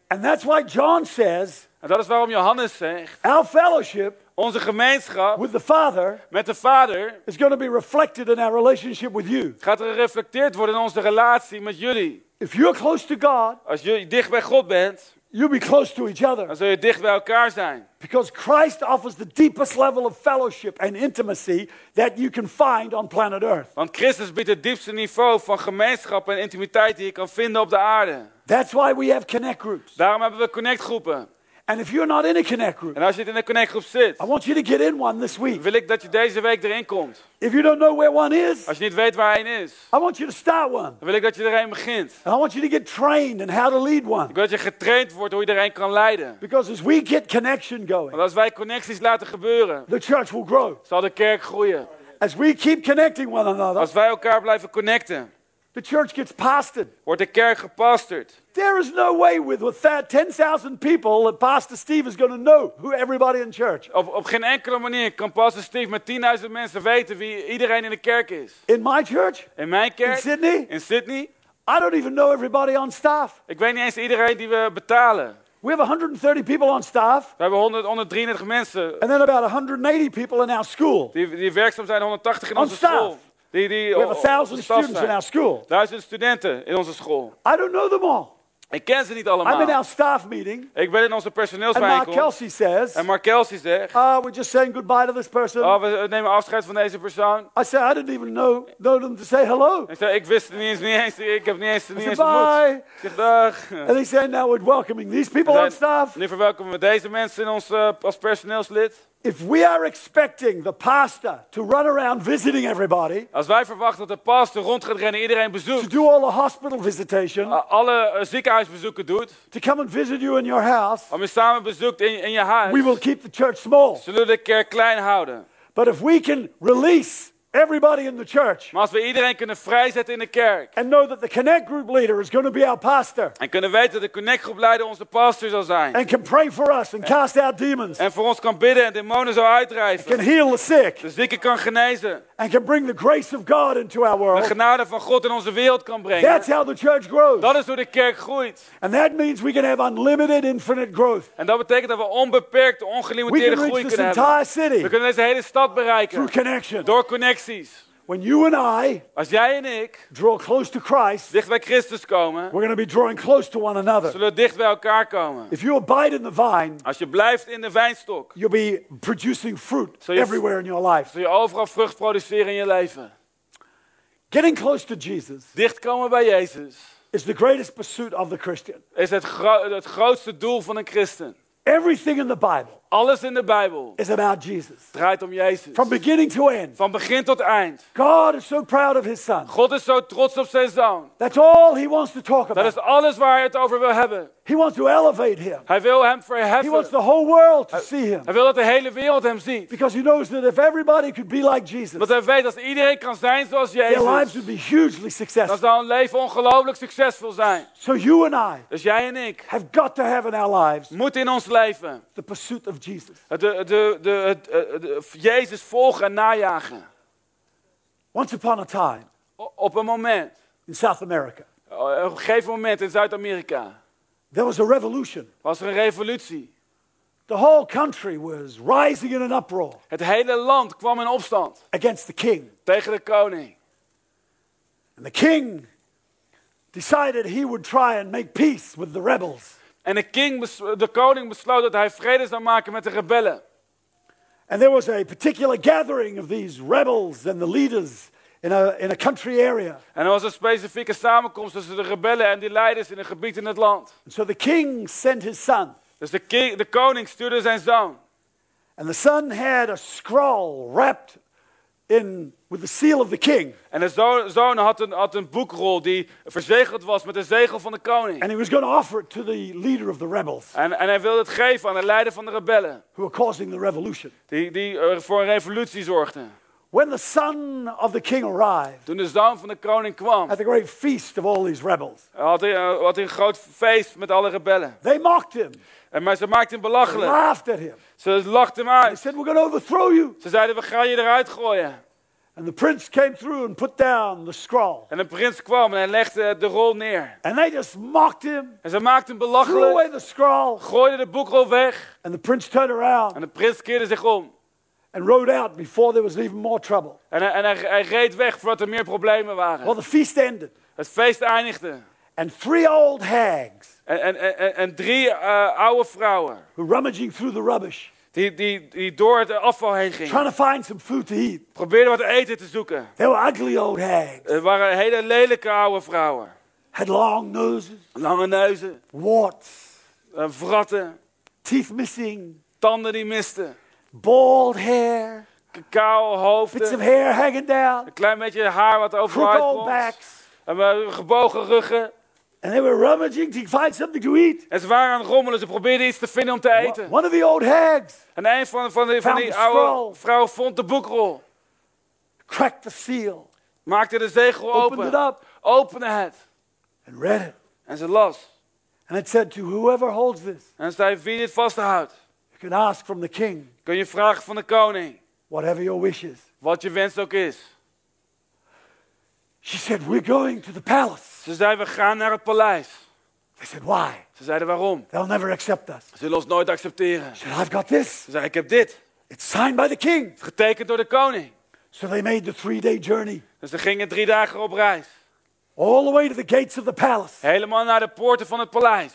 And that's why John says En dat is waarom Johannes zegt, our fellowship onze gemeenschap with the Father met de Vader is going to be reflected in our relationship with you. gaat er gereflecteerd worden in onze relatie met jullie. If you're close to God, Als je dicht bij God bent, you'll be close to each other dan zul je dicht bij elkaar zijn. because Christ offers the deepest level of fellowship and intimacy that you can find on planet Earth. Want Christus biedt het diepste niveau van gemeenschap en intimiteit die je kan vinden op de aarde. That's why we have connect groups. Daarom hebben we connectgroepen. And if you're not in a connect group, En als je in een connectgroep zit, I want you to get in one this week. wil ik dat je deze week erin komt. If you don't know where one is, Als je niet weet waar hij is, I want you to start one. dan wil ik dat je er een begint. And I want you to get trained in how to lead one. Ik wil dat je getraind wordt hoe je er een kan leiden. Because as we get connection going, Want als wij connecties laten gebeuren, the church will grow. zal de kerk groeien. As we keep connecting one another, Als wij elkaar blijven connecten, the church gets pastored. wordt de kerk gepasterd. There is no way with, with that 10,000 people that Pastor Steve is going to know who everybody in church. Op, op geen enkele manier kan Pastor Steve met 10.000 mensen weten wie iedereen in de kerk is. In my church, In mijn in kerk, Sydney, in Sydney, I don't even know everybody on staff. ik weet niet eens iedereen die we betalen. We have 130 people on staff We hebben 100, 133 mensen and then about 180 people in our school. die, die werkzaam zijn, 180 in On onze staff. school. Die, die We have 1,000 de staf students in our school. Duizend studenten in onze school. I don't know them all. Ik ken ze niet I'm in allemaal. our staff meeting, Ik ben in onze and Mark personeelsbijeenkomst. Kelsey says, En Mark Kelsey zegt, uh, we're just saying goodbye to this person. oh, we nemen afscheid van deze persoon. I say, I didn't even know, know them to say hello. Ik zeg, ik wist het niet eens, niet eens ik heb niet eens, niet said, eens ontmoet. Ik zeg, dag. And they say, now we're welcoming these people on staff. Nu verwelkomen we deze mensen in ons, eh, als personeelslid. If we are expecting the pastor to run around visiting everybody, Als wij verwachten dat de pastor rond gaat rennen, iedereen bezoekt, to do all the hospital visitation, a- alle eh, ziekenhuisbezoeken doet, to come and visit you in your house, om je samen bezoekt in, in je huis, we will keep the church small. zullen we de kerk klein houden. But if we can release everybody in the church Maar als we iedereen kunnen vrijzetten in de kerk, and know that the connect group leader is going to be our pastor en kunnen weten dat de connectgroepleider onze pastor zal zijn, and can pray for us and cast out demons, en voor ons kan bidden en demonen zal can uitdrijven, heal the sick, de zieke kan genezen, and can bring the grace of God into our de world, genade van God in onze wereld kan brengen. that's how the church grows. Dat is hoe de kerk groeit. And that means we can have unlimited, infinite growth. En dat betekent dat we onbeperkte, We ongelimiteerde groei kunnen hebben. We kunnen deze hele stad bereiken through connection. door connecties. When you and I Als jij en ik draw close to Christ, dicht bij Christus komen, we're going to be drawing close to one another. zullen we dicht bij elkaar komen. If you abide in the vine, Als je blijft in de wijnstok, you'll be producing fruit you- everywhere in your life. zul je overal vrucht produceren in je leven. Getting close to Jesus Dichtkomen bij Jezus is the greatest pursuit of the Christian. is het, gro- het grootste doel van een christen. Everything in the Bible Alles in de Bijbel is about Jesus. draait om Jezus. From beginning to end. Van begin tot eind. God is so proud of his son. God is zo trots op zijn zoon. That's all he wants to talk Dat is about. alles waar hij het over wil hebben. He wants to elevate him. Hij wil hem He verheffen. wants the whole world to see him. Hij wil dat de hele wereld hem ziet. Because he knows that if everybody could be like Jesus, Want hij weet dat iedereen kan zijn zoals their lives Jezus. would be hugely Dan successful. zal een leven ongelooflijk succesvol zijn. So you and I Dus jij en ik have got to have in our lives moeten in ons leven the pursuit of of Jesus. Het, de, de, de, het, eh, de- Jezus volgen en najagen. Once upon a time O- Op een moment, in South America, eh, op een gegeven moment in Zuid-Amerika, there was a revolution. was er een revolutie. The whole country was rising in an uproar Het hele land kwam in opstand against the king. tegen de koning. And the king decided he would try and make peace with the rebels. En de, king de koning besloot dat hij vrede zou maken met de rebellen. And there was a particular gathering of these rebels and the leaders in a, in a country area. En er was een specifieke samenkomst tussen de rebellen en die leiders in een gebied in het land. And so the king sent his son. Dus de, king, de koning stuurde zijn zoon. And the son had a scroll wrapped in with the seal of the king. En de zo- zoon had een, had een boekrol die verzegeld was met de zegel van de koning. And he was going to offer it to the leader of the rebels En, en hij wilde het geven aan de leider van de rebellen. who were causing the revolution. Die, die voor een revolutie zorgden. When the son of the king arrived Toen de zoon van de koning kwam, at the great feast of all these rebels, had hij, eh, had hij een groot feest met alle rebellen. they mocked him, En, maar ze maakten hem they belachelijk. laughed at him. Ze lachten hem They uit. said, We're going to overthrow you. Ze zeiden, we gaan je eruit gooien. And the prince came through and put down the scroll. En de prins kwam en hij legde de rol neer. And they just mocked him, En ze maakten hem threw belachelijk, away the scroll. gooiden de boekrol weg. And the prince turned around En de prins keerde zich om. And rode out before there was even more trouble. En, hij, en hij, hij reed weg voordat er meer problemen Well, waren. the feast ended. Het feest eindigde. And three old hags En, en, en, en- drie eh, oude vrouwen, were rummaging through the rubbish, die, die, die door het afval heen gingen, trying to find some food to eat. probeerden wat eten te zoeken. They were ugly old hags, Het waren hele lelijke oude vrouwen. had long noses, Lange neuzen, warts, eh, vratten, teeth missing, tanden die misten, bald hair, kale bits of hoofden, hair hanging down, een klein beetje haar wat old komt, backs. en gebogen ruggen. And they were rummaging to find something to eat. En ze waren aan het rommelen, ze probeerden iets te vinden om te eten. One of the old hags En een van, van, die, van die oude vrouwen vond de boekrol, cracked the seal, maakte de zegel opened it open, up, opende het and read it. en ze las. And it said to whoever holds this, En zei, wie dit vasthoudt, you can ask from the king kun je vragen van de koning, whatever your wish is. wat je wens ook is. She said, We're going to the palace. Ze zei, we gaan naar het paleis. They said, Why? Ze zeiden, waarom? They'll never accept us. Ze zullen ons nooit accepteren. She said, I've got this. Ze zei, ik heb dit. It's signed by the king. Getekend door de koning. So they made the three day journey Dus ze gingen drie dagen op reis. all the way to the gates of the palace. Helemaal naar de poorten van het paleis.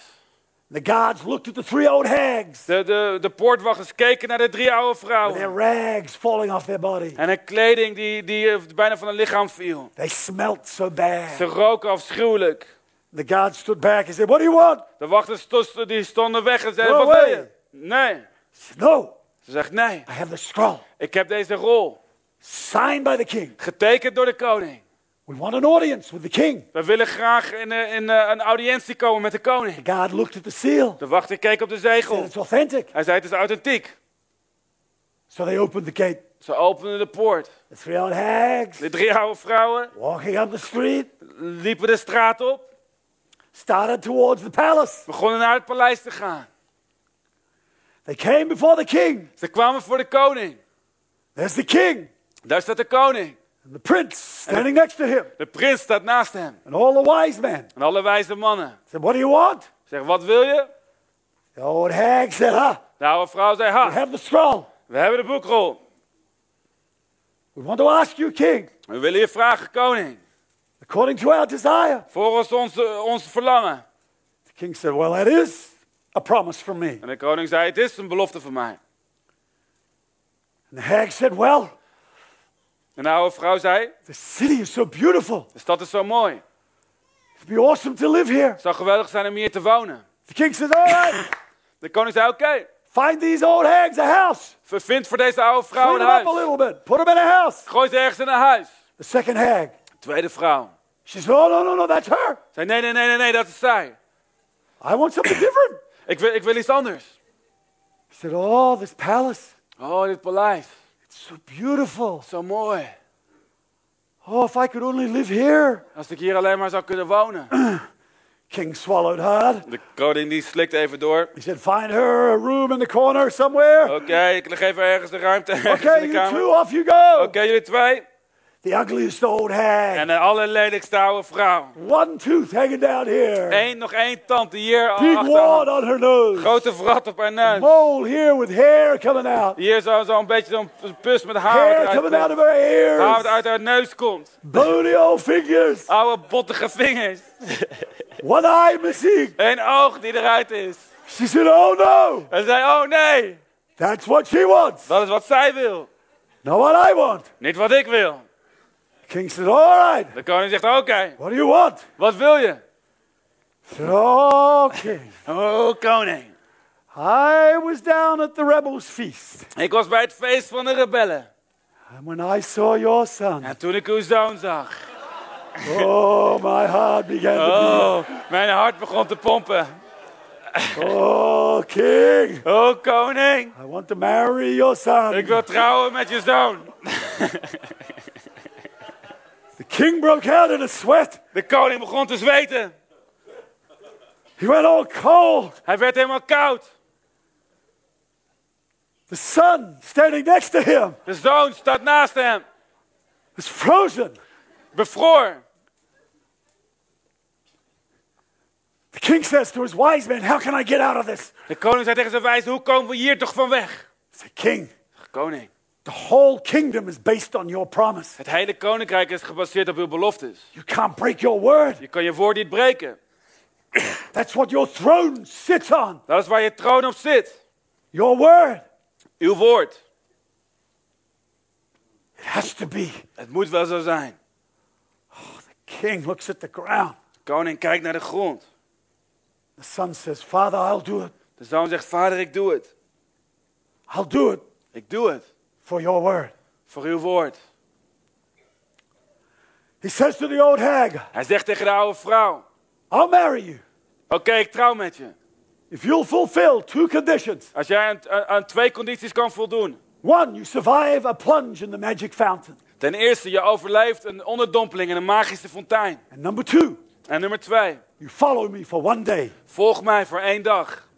The guards looked at the three old hags, De, de, de poortwachters keken naar de drie oude with their vrouwen. rags falling off their body. En hun kleding die, die eh, bijna van hun lichaam viel. They smelt so Ze bad. roken afschuwelijk. The guards stood back and said, What do you want? De wachters die stonden weg en zeiden, No wat wil je? Nee. Said, No, Ze zegt, nee. I have the scroll Ik heb deze rol. signed by the king. Getekend door de koning. We want an audience with the king. We willen graag in, eh, in eh, een audiëntie komen met de koning. The guard looked at the seal, De wachter keek op de said, zegel. It's authentic. Hij zei, het is authentiek. So they opened the gate. Ze openden de poort. The three old hags De drie oude vrouwen walking up the street liepen de straat op. started towards the palace. Begonnen naar het paleis te gaan. They came before the king. Ze kwamen voor de koning. There's the king Daar staat de koning. And the prince standing next to him De prins staat naast hem. and all the wise men. En alle wijze mannen. Said, What do you want? Zeg, wat wil je? The old hag said, Huh, De oude vrouw zei, we ha, have the scroll. we hebben de boekrol. We want to ask you, king, We willen je vragen, koning. according to our desire. Volgens ons, ons verlangen. The king said, Well, that is a promise from me. En de koning zei, het is een belofte van mij. And the hag said, Well, En de oude vrouw zei, the city is so beautiful. de stad is zo mooi. It'd be awesome to live here. Het zou geweldig zijn om hier te wonen. The king said, All right, De koning zei, oké, find these old hags a house. vind voor deze oude vrouw Clean een them up a huis. little bit. Put them in a house. Gooi ze ergens in een huis. The second hag, Tweede vrouw. she said, Oh, no, no, no, that's her. Zei, nee, nee, nee, nee, nee, dat is zij. I want something different. Ik wil, ik wil iets anders. He said, Oh, this palace, Oh, dit paleis. So beautiful. Zo mooi. Oh, if I could only live here. Als ik hier alleen maar zou kunnen wonen. *clears throat* King swallowed hard. De koning die slikt even door. He said, Find her a room in the corner somewhere. Oké, ik leg even ergens de ruimte ergens Okay, you kamer. two, off you go. Oké, jullie twee. The ugliest old hag. En een allerlelijkste oude vrouw. One tooth hanging down here. Eén, nog één tand hier Big wart on her nose. Grote vrat op haar neus. Mole here with hair coming out. Hier zo, zo een beetje zo'n pus met haar Hair coming out of her Haar wat ears. uit haar neus komt. Bony old fingers. Oude bottige vingers. One eye missing. Eén oog die eruit is. She said, Oh no. En zei, oh nee, That's what she wants. dat is wat zij wil. Not what I want. Niet wat ik wil. King said, All right. De koning zegt, oké, What do you want? wat wil je? said, Oh, king. *laughs* Oh, koning. I was down at the rebels' feast. Ik was bij het feest van de rebellen. And when I saw your son, En toen ik uw zoon zag. oh, my heart began to Oh, mijn hart begon te pompen. beat. Oh, king. Oh, koning. I want to marry your son. Ik wil trouwen met je zoon. *laughs* The king broke out in a sweat. De koning begon te zweten. He went all cold. Hij werd helemaal koud. The son standing next to him De zoon staat naast hem. was frozen. Bevroor. The king says to his wise men, How can I get out of this? De koning zei tegen zijn wijze, hoe komen we hier toch van weg? Said, King, Koning, the whole kingdom is based on your promise. het hele koninkrijk is gebaseerd op uw beloftes. You can't break your word. Je kan je woord niet breken. *coughs* That's what your throne sits on. Dat is waar je troon op zit. Your word. Uw woord. It has to be. Het moet wel zo zijn. King looks at the ground. De koning kijkt naar de grond. The son says, Father, I'll do it. De zoon zegt, vader, ik doe het. I'll do it Ik doe het. For your word. Voor uw woord. He says to the old hag, Hij zegt tegen de oude vrouw, I'll marry you oké, ik trouw met je. if you'll fulfill two conditions. Als jij aan, aan- aan twee condities kan voldoen. One, you survive a plunge in the magic fountain. Ten eerste, je overleeft een onderdompeling in een magische fontein. And number two, En nummer twee, you follow me for one day. volg mij voor één dag.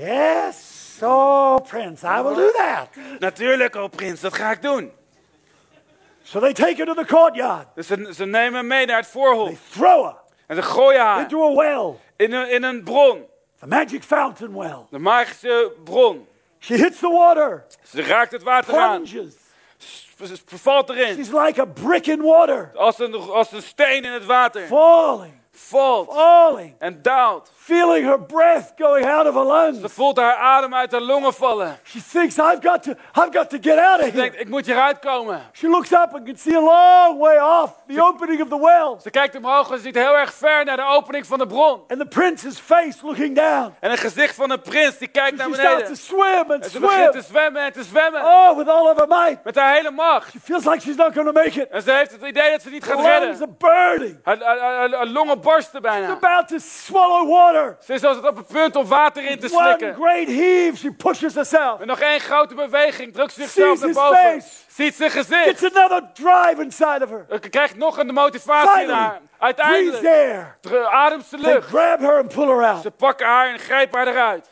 Yes, so Prince, I will do that. Natuurlijk, oh prins, dat ga ik doen. So they take her to the courtyard. Dus ze, ze nemen hem mee naar het They voorhof. throw her En ze gooien haar into a well, in een, in een bron. the magic fountain well. De magische bron. She hits the water, Ze raakt het water aan. plunges. Ze ze valt erin. She's like a brick in water, Als een, als een steen in het water. falling, Valt falling, en daalt. feeling her breath going out of her Ze lungs. voelt haar adem uit haar longen vallen. She thinks, I've got to, I've got to get out of Ze denkt, here. ik moet hieruit komen. She looks up and can see a long way off the opening of the well. Ze kijkt omhoog en ziet heel erg ver naar de opening van de bron. And the prince's face looking down. En een gezicht van een prins die kijkt naar She starts to beneden. swim and En ze begint te zwemmen en te zwemmen. Oh, with all of her might. Met haar hele macht. She feels like she's not going to make it. En ze heeft het idee dat ze niet Her gaat redden. Haar, haar- haar- haar longen barsten bijna. About to swallow water. Ze is als het op het punt om water in te One slikken. great heave, she pushes herself. En nog één grote beweging drukt ze zichzelf naar boven. face. Ziet zijn gezicht. Gets another drive inside of her. Ze krijgt nog een motivatie in Finally, haar. breathes Uiteindelijk air. ademt ze They lucht. grab her and pull her out. Ze pakken haar en grijpen haar eruit.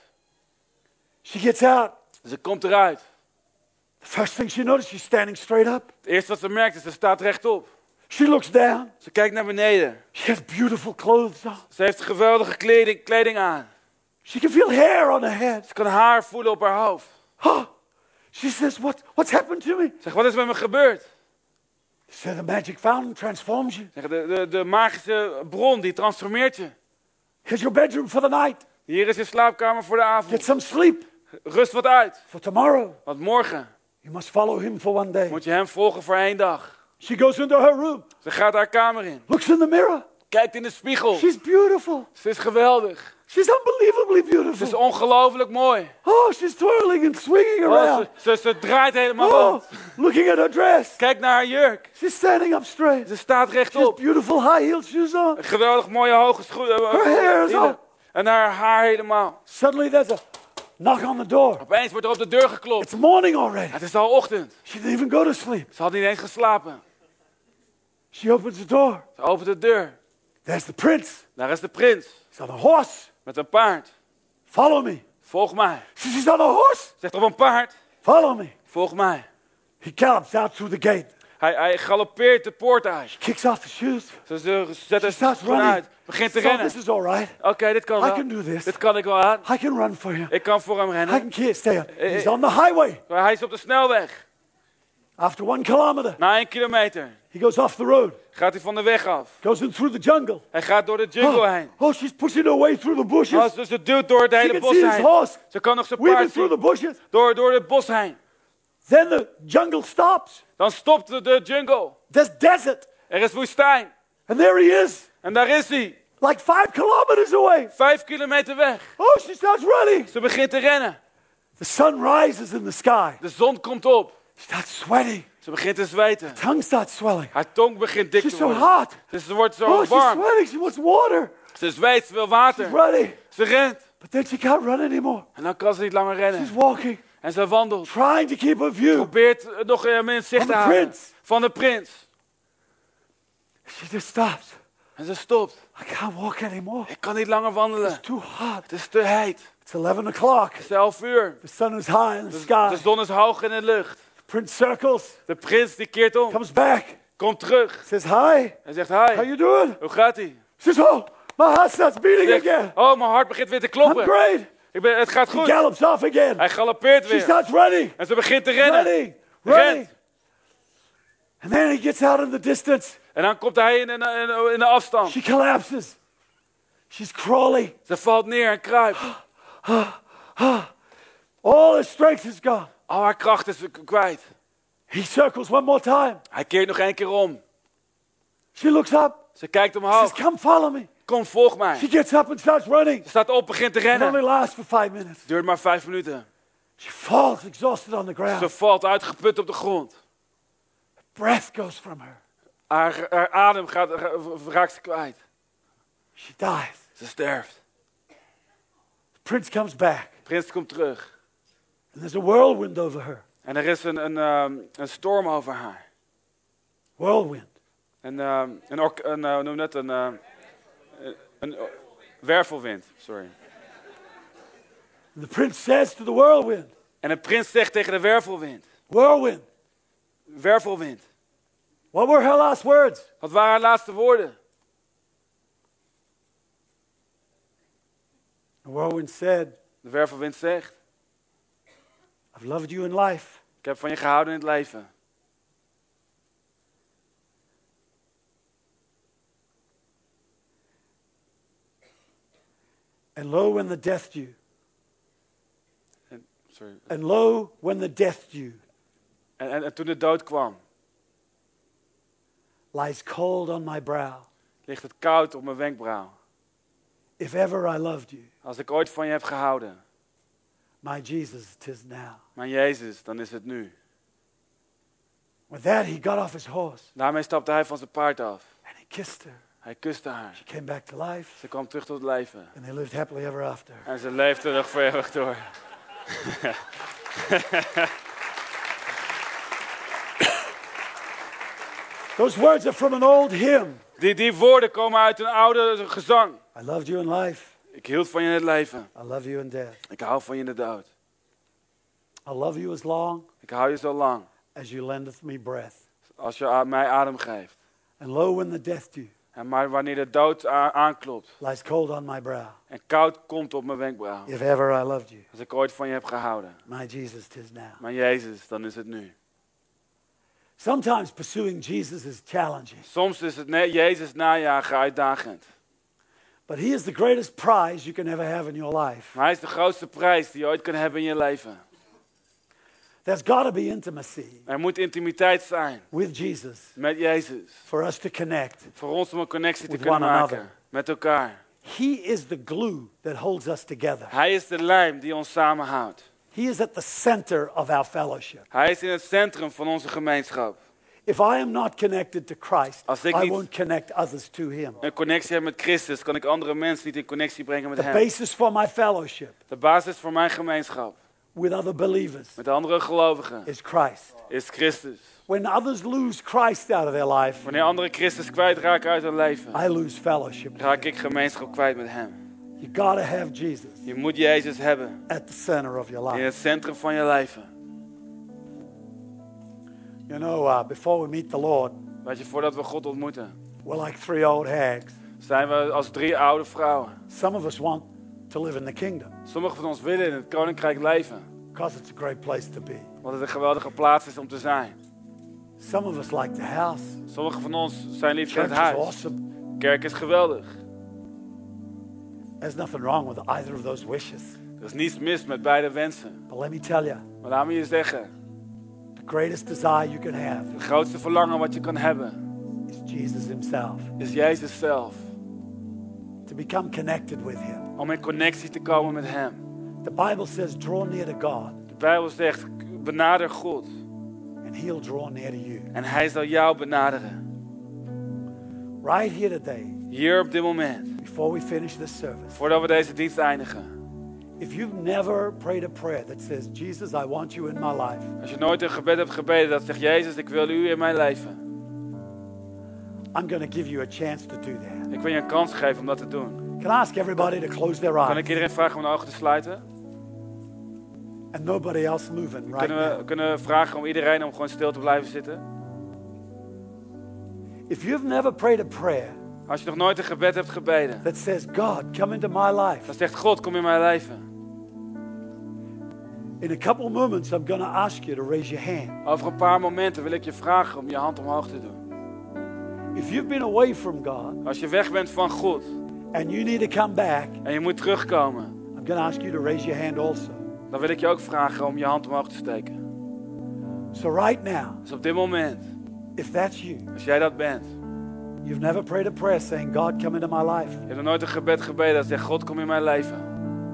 She gets out. Ze komt eruit. The first thing she notices, she's standing straight up. Het eerste wat ze merkt is, ze staat rechtop. She looks down. Ze kijkt naar beneden. She has beautiful clothes on. Ze heeft geweldige kleding, kleding aan. She can feel hair on her head. Ze kan haar voelen op haar hoofd. Oh, she says, what, What's happened to me? Zeg, wat is met me gebeurd? She said, The magic fountain transforms you. Zeg, de, de, de magische bron die transformeert je. Here's your bedroom for the night. Hier is je slaapkamer voor de Get avond. some sleep Rust wat uit. for tomorrow. Want morgen You must follow him for one day. moet je hem volgen voor één dag. She goes into her room, Ze gaat haar kamer in. looks in the mirror. Kijkt in de spiegel. She's beautiful. Ze is geweldig. She's unbelievably Ze is beautiful. ongelooflijk mooi. Oh, she's twirling and swinging Oh, around. ze, ze, ze draait helemaal Oh, rond. looking at her dress. Kijk naar haar jurk. She's standing up straight. Ze staat She has rechtop. beautiful high heel shoes on. Geweldig mooie hoge schoenen. Her hair is up. En haar haar helemaal. Suddenly there's a knock on the door. Opeens wordt er op de deur geklopt. It's morning already. Het is al ochtend. She didn't even go to sleep. Ze had niet eens geslapen. She opens the door. Ze opent de deur. There's the prince. Daar is de prins He's on a horse. met een paard. Follow me. Volg mij. She says, He's on a horse. Zegt op een paard. Follow me. Volg mij. He gallops out through the gate, Hij, hij galoppeert de poort uit. kicks off the shoes. Ze ze zet She starts schoenen uit. Begint te So rennen. this is all right. Oké, dit kan I wel. can do this. Dit kan ik wel aan. I can run for him. Ik kan voor hem I rennen. can keep, stay on. Eh, He's eh. on the highway. Hij is op de snelweg. After one kilometer, Na één kilometer he goes off the road, gaat hij van de weg af. goes in through the jungle. Hij gaat door de jungle Oh, heen. oh, she's pushing her way through the bushes. Oh, dus ze duwt door het hele bos heen. horse Ze kan nog zijn paard through the zien. bushes. Door, door het bos heen. Then the jungle stops. Dan stopt de, de jungle. There's desert. Er is woestijn. And there he is, En daar is hij. like five kilometers away. Vijf kilometer weg. Oh, she starts running. Ze begint te rennen. The sun rises in the sky. De zon komt op. She starts sweating. Ze begint te zweten. Tongue starts swelling. Haar tong begint dik She's te so worden. hot. Dus ze wordt zo Oh, she's warm. sweating. She wants water. Ze zweet, ze wil water. Running. Ze rent. But then she can't run anymore. En dan kan ze niet langer She's rennen. walking, En ze wandelt. trying to keep her view. Probeert eh, nog eh, in zicht te de houden. Van de prins. She just stops. En ze stopt. I can't walk anymore. Ik kan niet langer wandelen. It's too hot. Het is te heet. It's 11 o'clock. Het is 11 uur. The sun is high in the De sky. zon is hoog in de lucht. Prince circles, De prins die keert om. comes back, Komt terug. says, Hi, En zegt, how hi, you doing? hoe gaat ie? She says, Oh, my heart starts beating Zegt, again. oh, mijn hart begint weer te I'm kloppen. great. Ik ben, het gaat He goed. gallops off again. Hij galoppeert She weer. starts running, En ze begint te rennen. running, running. And then he gets out in the distance. En dan komt hij in, in, in, in de afstand. She collapses. She's crawling. Ze valt neer en kruipt. *gasps* All her strength is gone. Al haar kracht is kwijt. He circles one more time. Hij keert nog één keer om. She looks up, Ze kijkt says, omhoog. Come follow me. Kom, volg mij. She gets up and starts running. Ze staat op, begint te It only rennen. lasts for five minutes. Duurt maar vijf minuten. She falls exhausted on the Ze ground. valt uitgeput op de grond. Breath goes from her. Haar, haar adem gaat, ra- raakt ze kwijt. She dies. Ze sterft. The prince comes back, Prins komt terug. And there's a whirlwind over her. En er is een, een, ehm, een storm over haar. Whirlwind. Een, ehm, een, ork- een, hoe noem dat? Een, ehm, een, een wervelwind, sorry. And the prince says to the whirlwind, En de prins zegt tegen de wervelwind. Whirlwind, Wervelwind. what were her last words? Wat waren haar laatste woorden? The whirlwind said, De wervelwind zegt. I've loved you in life, Ik heb van je gehouden in het leven. and lo, when the death due, En, sorry. and lo, when the death due En, en, en toen de dood kwam, lies cold on my brow, ligt het koud op mijn wenkbrauw. if ever I loved you, Als ik ooit van je heb gehouden, my Jesus, tis now. mijn Jezus, dan is het nu. With that, he got off his horse Daarmee stapte hij van zijn paard af. and he kissed her. Hij kuste haar. She came back to life, Ze kwam terug tot leven. and they lived happily ever after. En ze leefde nog voor eeuwig door. *laughs* Those words are from an old hymn. Die, die woorden komen uit een oude gezang. I loved you in life. Ik hield van je in het leven. I love you in death. Ik hou van je in de dood. I love you as long Ik hou je zo lang. as you lendeth me breath. Als je mij adem geeft. And lo, when the death due En maar wanneer de dood aanklopt. lies cold on my brow, En koud komt op mijn wenkbrauw. if ever I loved you, Als ik ooit van je heb gehouden. my Jesus, tis now. Maar Jezus, dan is het nu. Sometimes pursuing Jesus is challenging, Soms is het Jezus najagen uitdagend. But he is the greatest prize you can ever have in your life. Maar hij is de grootste prijs die je ooit kan hebben in je leven. There's got to be intimacy Er moet intimiteit zijn with Jesus met Jezus. for us to connect. Voor ons om een connectie te With kunnen one maken another. met elkaar. He is the glue that holds us together. Hij is de lijm die ons samenhoudt. He is at the center of our fellowship. Hij is in het centrum van onze gemeenschap. If I am not connected to Christ, Als ik I niet- won't connect others to him. Een connectie hebben met Christus kan ik andere mensen niet in connectie brengen met The hem. basis for my fellowship De basis voor mijn gemeenschap with other believers met andere gelovigen is Christ. is Christus. When others lose Christ out of their life, Wanneer anderen Christus kwijtraken uit hun leven, I lose fellowship. raak ik gemeenschap kwijt met Hem. You got to have Jesus Je moet Jezus hebben at the center of your in life. het centrum van je leven. You know, uh, before we meet the Lord, Weet je, voordat we God ontmoeten, we're like three old hags. zijn we als drie oude vrouwen. Some of us want to live in the kingdom Sommigen van ons willen in het koninkrijk leven, because it's a great place to be. want het een geweldige plaats is om te zijn. Some of us like the house. Sommigen van ons zijn liefst in Church het is huis. awesome. Kerk is geweldig. There's nothing wrong with either of those wishes. Er is niets mis met beide wensen. But let me tell you, Maar laat me je zeggen, greatest desire you can have het grootste verlangen wat je kan hebben, is Jesus Himself. is Jezus zelf. To become connected with Him. Om in connectie te komen met Hem. The Bible says, draw near to God, De Bijbel zegt, benader God. and He'll draw near to you. En Hij zal jou benaderen. Right here today, Hier op dit moment, before we finish this service, voordat we deze dienst eindigen. If you've never prayed a prayer that says, Jesus, I want you in my life, Als je nooit een gebed hebt gebeden dat zegt, Jezus, ik wil u in mijn leven. I'm going to give you a chance to do that. Ik wil je een kans geven om dat te doen. Can I ask everybody to close their Kan eyes ik iedereen vragen om de ogen te sluiten? and nobody else moving right Kunnen we, now? kunnen we vragen om iedereen om gewoon stil te blijven zitten? If you've never prayed a prayer Als je nog nooit een gebed hebt gebeden, that says, God, come into my life, dan zegt God, kom in mijn leven. In a couple moments, I'm going to ask you to raise your hand. Over een paar momenten wil ik je vragen om je hand omhoog te doen. If you've been away from God Als je weg bent van God and you need to come back, en je moet terugkomen, I'm going to ask you to raise your hand also. dan wil ik je ook vragen om je hand omhoog te steken. So, right now, Dus op dit moment, if that's you, als jij dat bent, you've never prayed a prayer saying, God, come into my life, je hebt nog nooit een gebed gebeden dat zegt, God, kom in mijn leven.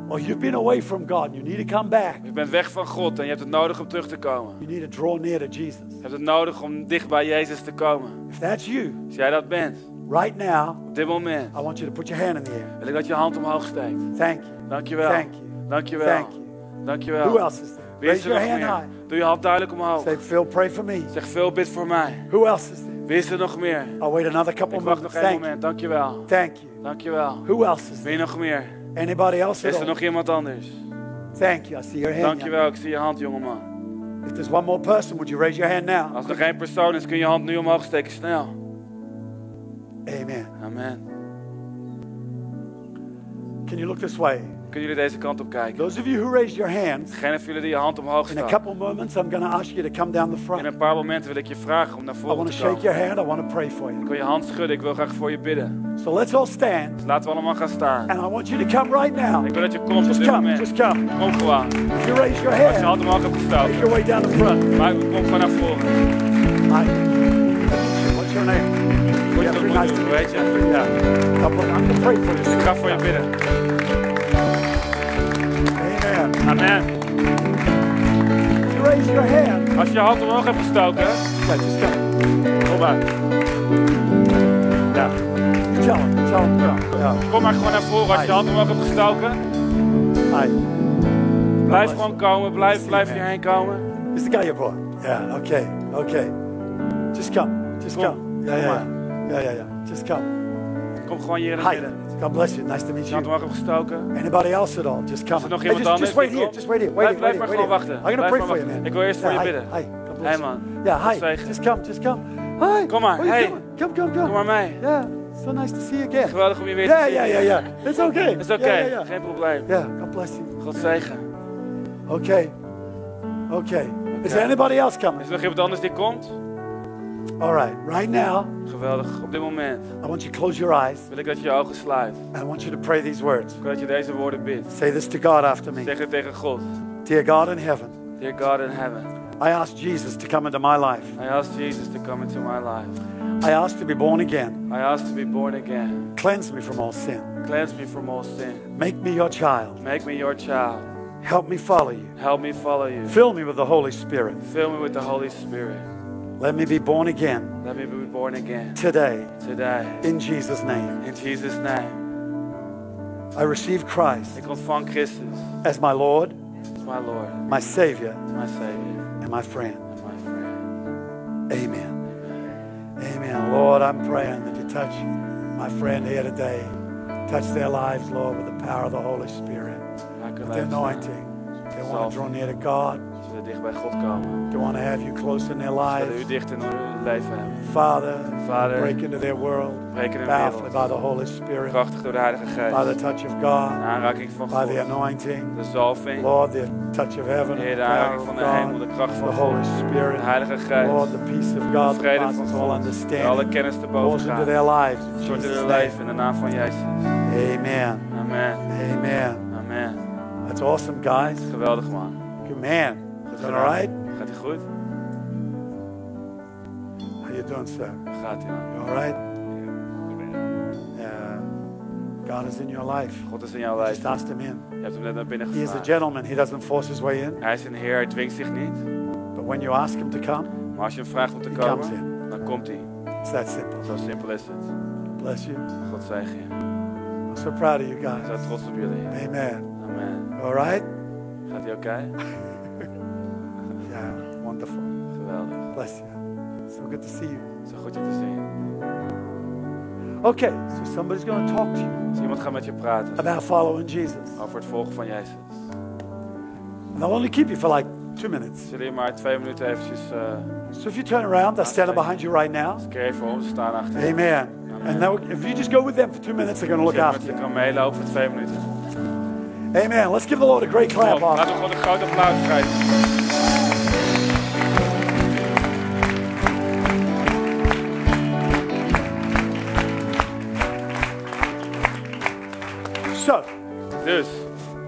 Or you've been away from God, you need to come back, Je bent weg van God en je hebt het nodig om terug te komen. you need to draw near to Jesus. Je hebt het nodig om dicht bij Jezus te komen. If that's you, Als jij dat bent, right now, op dit moment, I want you to put your hand in the air. wil ik dat je hand omhoog steekt. Thank you. Dankjewel. Thank you. Dankjewel. Thank you. Dankjewel. Who else is there? Wie is Raise er your nog hand meer? high. Doe je hand duidelijk omhoog. Say, Phil, pray for me. Zeg veel bid voor mij. Who else is there? Wie is er nog meer? I'll wait another couple Ik wacht nog you. moment. Dankjewel. Thank you. Dankjewel. Who else is Wie there? nog meer? Anybody else Is er nog iemand anders? Thank you. I see your hand. Dankjewel. Ik zie je hand, jongeman. If there's one more person, would you raise your hand now? Als er geen persoon is, kun je hand nu omhoog steken. Snel. Amen. Amen. Can you look this way? Kunnen jullie deze kant op kijken? Those of you who raised your hands, Degene van jullie die je hand omhoog in a couple moments, I'm going to ask you to come down the In front. een paar momenten wil ik je vragen om naar I voren want to te shake komen. your hand. I want to pray for Ik you. wil je hand schudden. Ik wil graag voor je bidden. So let's all stand, Laten we allemaal gaan staan. and I want you to come right now. Ik wil dat je komt op Just dit come. moment. Just come. Kom gewoon. If you raise your Als je hand, hand omhoog hebt make gestoken. your way down the front. Maar kom gewoon naar voren. Hi. What's your name? Goed te nice ontmoeten, to weet je. Yeah. I'm going to pray for you. Ik ga voor je bidden. Amen. Raise your hand, Als je je hand omhoog hebt gestoken, yeah, just come. kom maar. You tell him. Tell him. Yeah. Kom maar gewoon naar voren als je je hand omhoog hebt gestoken. Hi. Blijf gewoon komen, blijf, blijf hierheen komen. Is the guy you brought? Yeah. Okay. Okay. Just come. Just come. Yeah. Kom Yeah. Yeah. Yeah. yeah. Just come. Kom gewoon hier in het midden. God bless you. Nice to meet hand you. omhoog hebt gestoken. Anybody else at all? Just come. Is er nog Hey, iemand just, anders just wait here. Just wait here. Blijf, Wait, blijf wait, maar gewoon wachten. I'm gonna Blijf pray for you, man. Ik wil eerst voor je hi. bidden. Hi. Hey you. man. Yeah. Hi. Just come. Just come. Hi. Kom maar, hey. Come. Come. Come. Kom maar mee. Yeah. So nice to see you again. Geweldig om je weer te zien. Yeah. Yeah. Yeah. It's okay. *laughs* Oké. Yeah. Yeah. geen probleem. Yeah. God bless you. God zegen. Okay. Okay. Is there anybody else coming? Is er nog iemand anders die komt? All right. Right now, Geweldig. Op dit moment I want you to close your eyes wil ik dat je je ogen sluit. and I want you to pray these words. Ik wil dat je deze woorden bidt. Say this to God after me. Zeg het tegen God. Dear God in heaven, Dear God in heaven, I ask Jesus to come into my life. I ask Jesus to come into my life. I ask to be born again. I ask to be born again. Cleanse me from all sin. Cleanse me from all sin. Make me your child. Make me your child. Help me follow you. Help me follow you. Fill me with the Holy Spirit. Fill me with the Holy Spirit. Let me be born again Let me be born again today today. in Jesus' name. In Jesus' name. I receive Christ Ik ontvang Christus as my Lord is my Lord, my Savior, my Savior, and my friend. and my friend. Amen. Amen. Lord, I'm praying that you touch my friend here today. Touch their lives, Lord, with the power of the Holy Spirit. Hun The anointing. They want to draw near to God. Dicht bij God komen. They want to have you close in their Ze willen u lives. dicht in hun leven hebben. Father, Vader, break into their world. breek in hun wereld. by the Holy Spirit. Krachtig door de Heilige By Geest. the touch of God. De aanraking van By God. the anointing. De zalving. Lord, the touch of heaven. Heer, de aanraking van de hemel. De kracht van God. Holy Spirit. De Heilige Lord, Geest. the peace of De God that vrede van God. Die alle understanding. kennis te boven Pours into their lives. In Stort in Jesus' hun name. leven in de naam van Jezus. Amen. Amen. Amen. Amen. That's awesome, guys. Geweldig man. Good man. Is that all right? Gaat ie goed? How you doing, sir? Gaat ie. You all right? Yeah. God is in your life. God is in jouw Just leven. ask him in. Je hebt hem net naar binnen He is a gevraagd. gentleman. He doesn't force his way in. Hij is een Heer, hij dwingt zich niet. But when you ask him to come, Maar als je hem vraagt om te He comes komen, dan komt hij. it's that simple. Zo simpel is het. Bless you. God zegen je. I'm so proud of you guys. zo trots op jullie. Amen. Amen. All right? Gaat hij oké? *laughs* Bless you. So good to see you. Zo goed je te zien. Okay, so somebody's going to talk to you Dus iemand gaat met je praten about following Jesus. over het volgen van Jezus. And they'll only keep you for like two minutes. Zullen je maar twee minuten eventjes uh, So if you turn around, they're standing behind you right now. een keer even om staan achter je. Amen. And now, if you just go with them for two minutes, they're going to look after you. je kan meelopen voor twee minuten. Amen. Let's give the Lord a great clap laten we God een groot applaus geven.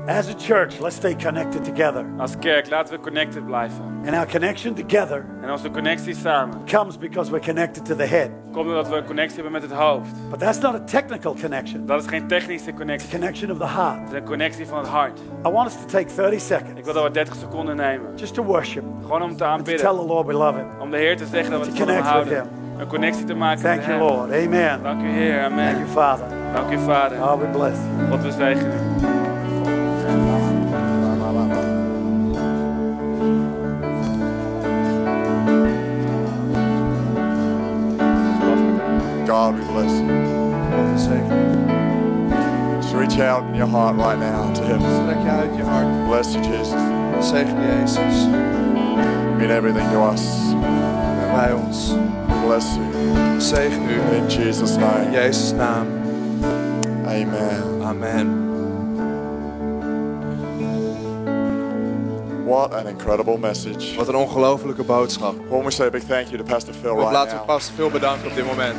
As a church, let's stay connected together. als kerk, laten we connected blijven. And our connection together En onze connectie samen comes because we're connected to the head. komt omdat we een connectie hebben met het hoofd. But that's not a technical connection, Dat is geen technische connectie. it's a connection of the heart. Het is een connectie van het hart. I want us to take 30 seconds. Ik wil dat we 30 seconden nemen. just to worship, Gewoon om te and to tell the Lord we love Him. Om de Heer te zeggen dat we To het van hem connect with houden. Een connectie te maken Thank met you, hem. Lord. Amen. Dank u Heer, Thank you, amen. Father. Dank u Vader. Bless you. God we zegenen God, we bless you. We zegenen u. Just reach out in your heart right now to Him. Strek je uit je hart. Bless you, Jesus. Zegen Jezus. You mean everything to us. En wij ons. We bless you. Zegen u. In Jesus' In name. Jezus' naam. Amen. Amen. What an incredible message. Wat een ongelofelijke boodschap. Why don't we say a big thank you to Pastor Phil right laten we now. pas veel bedanken op dit moment.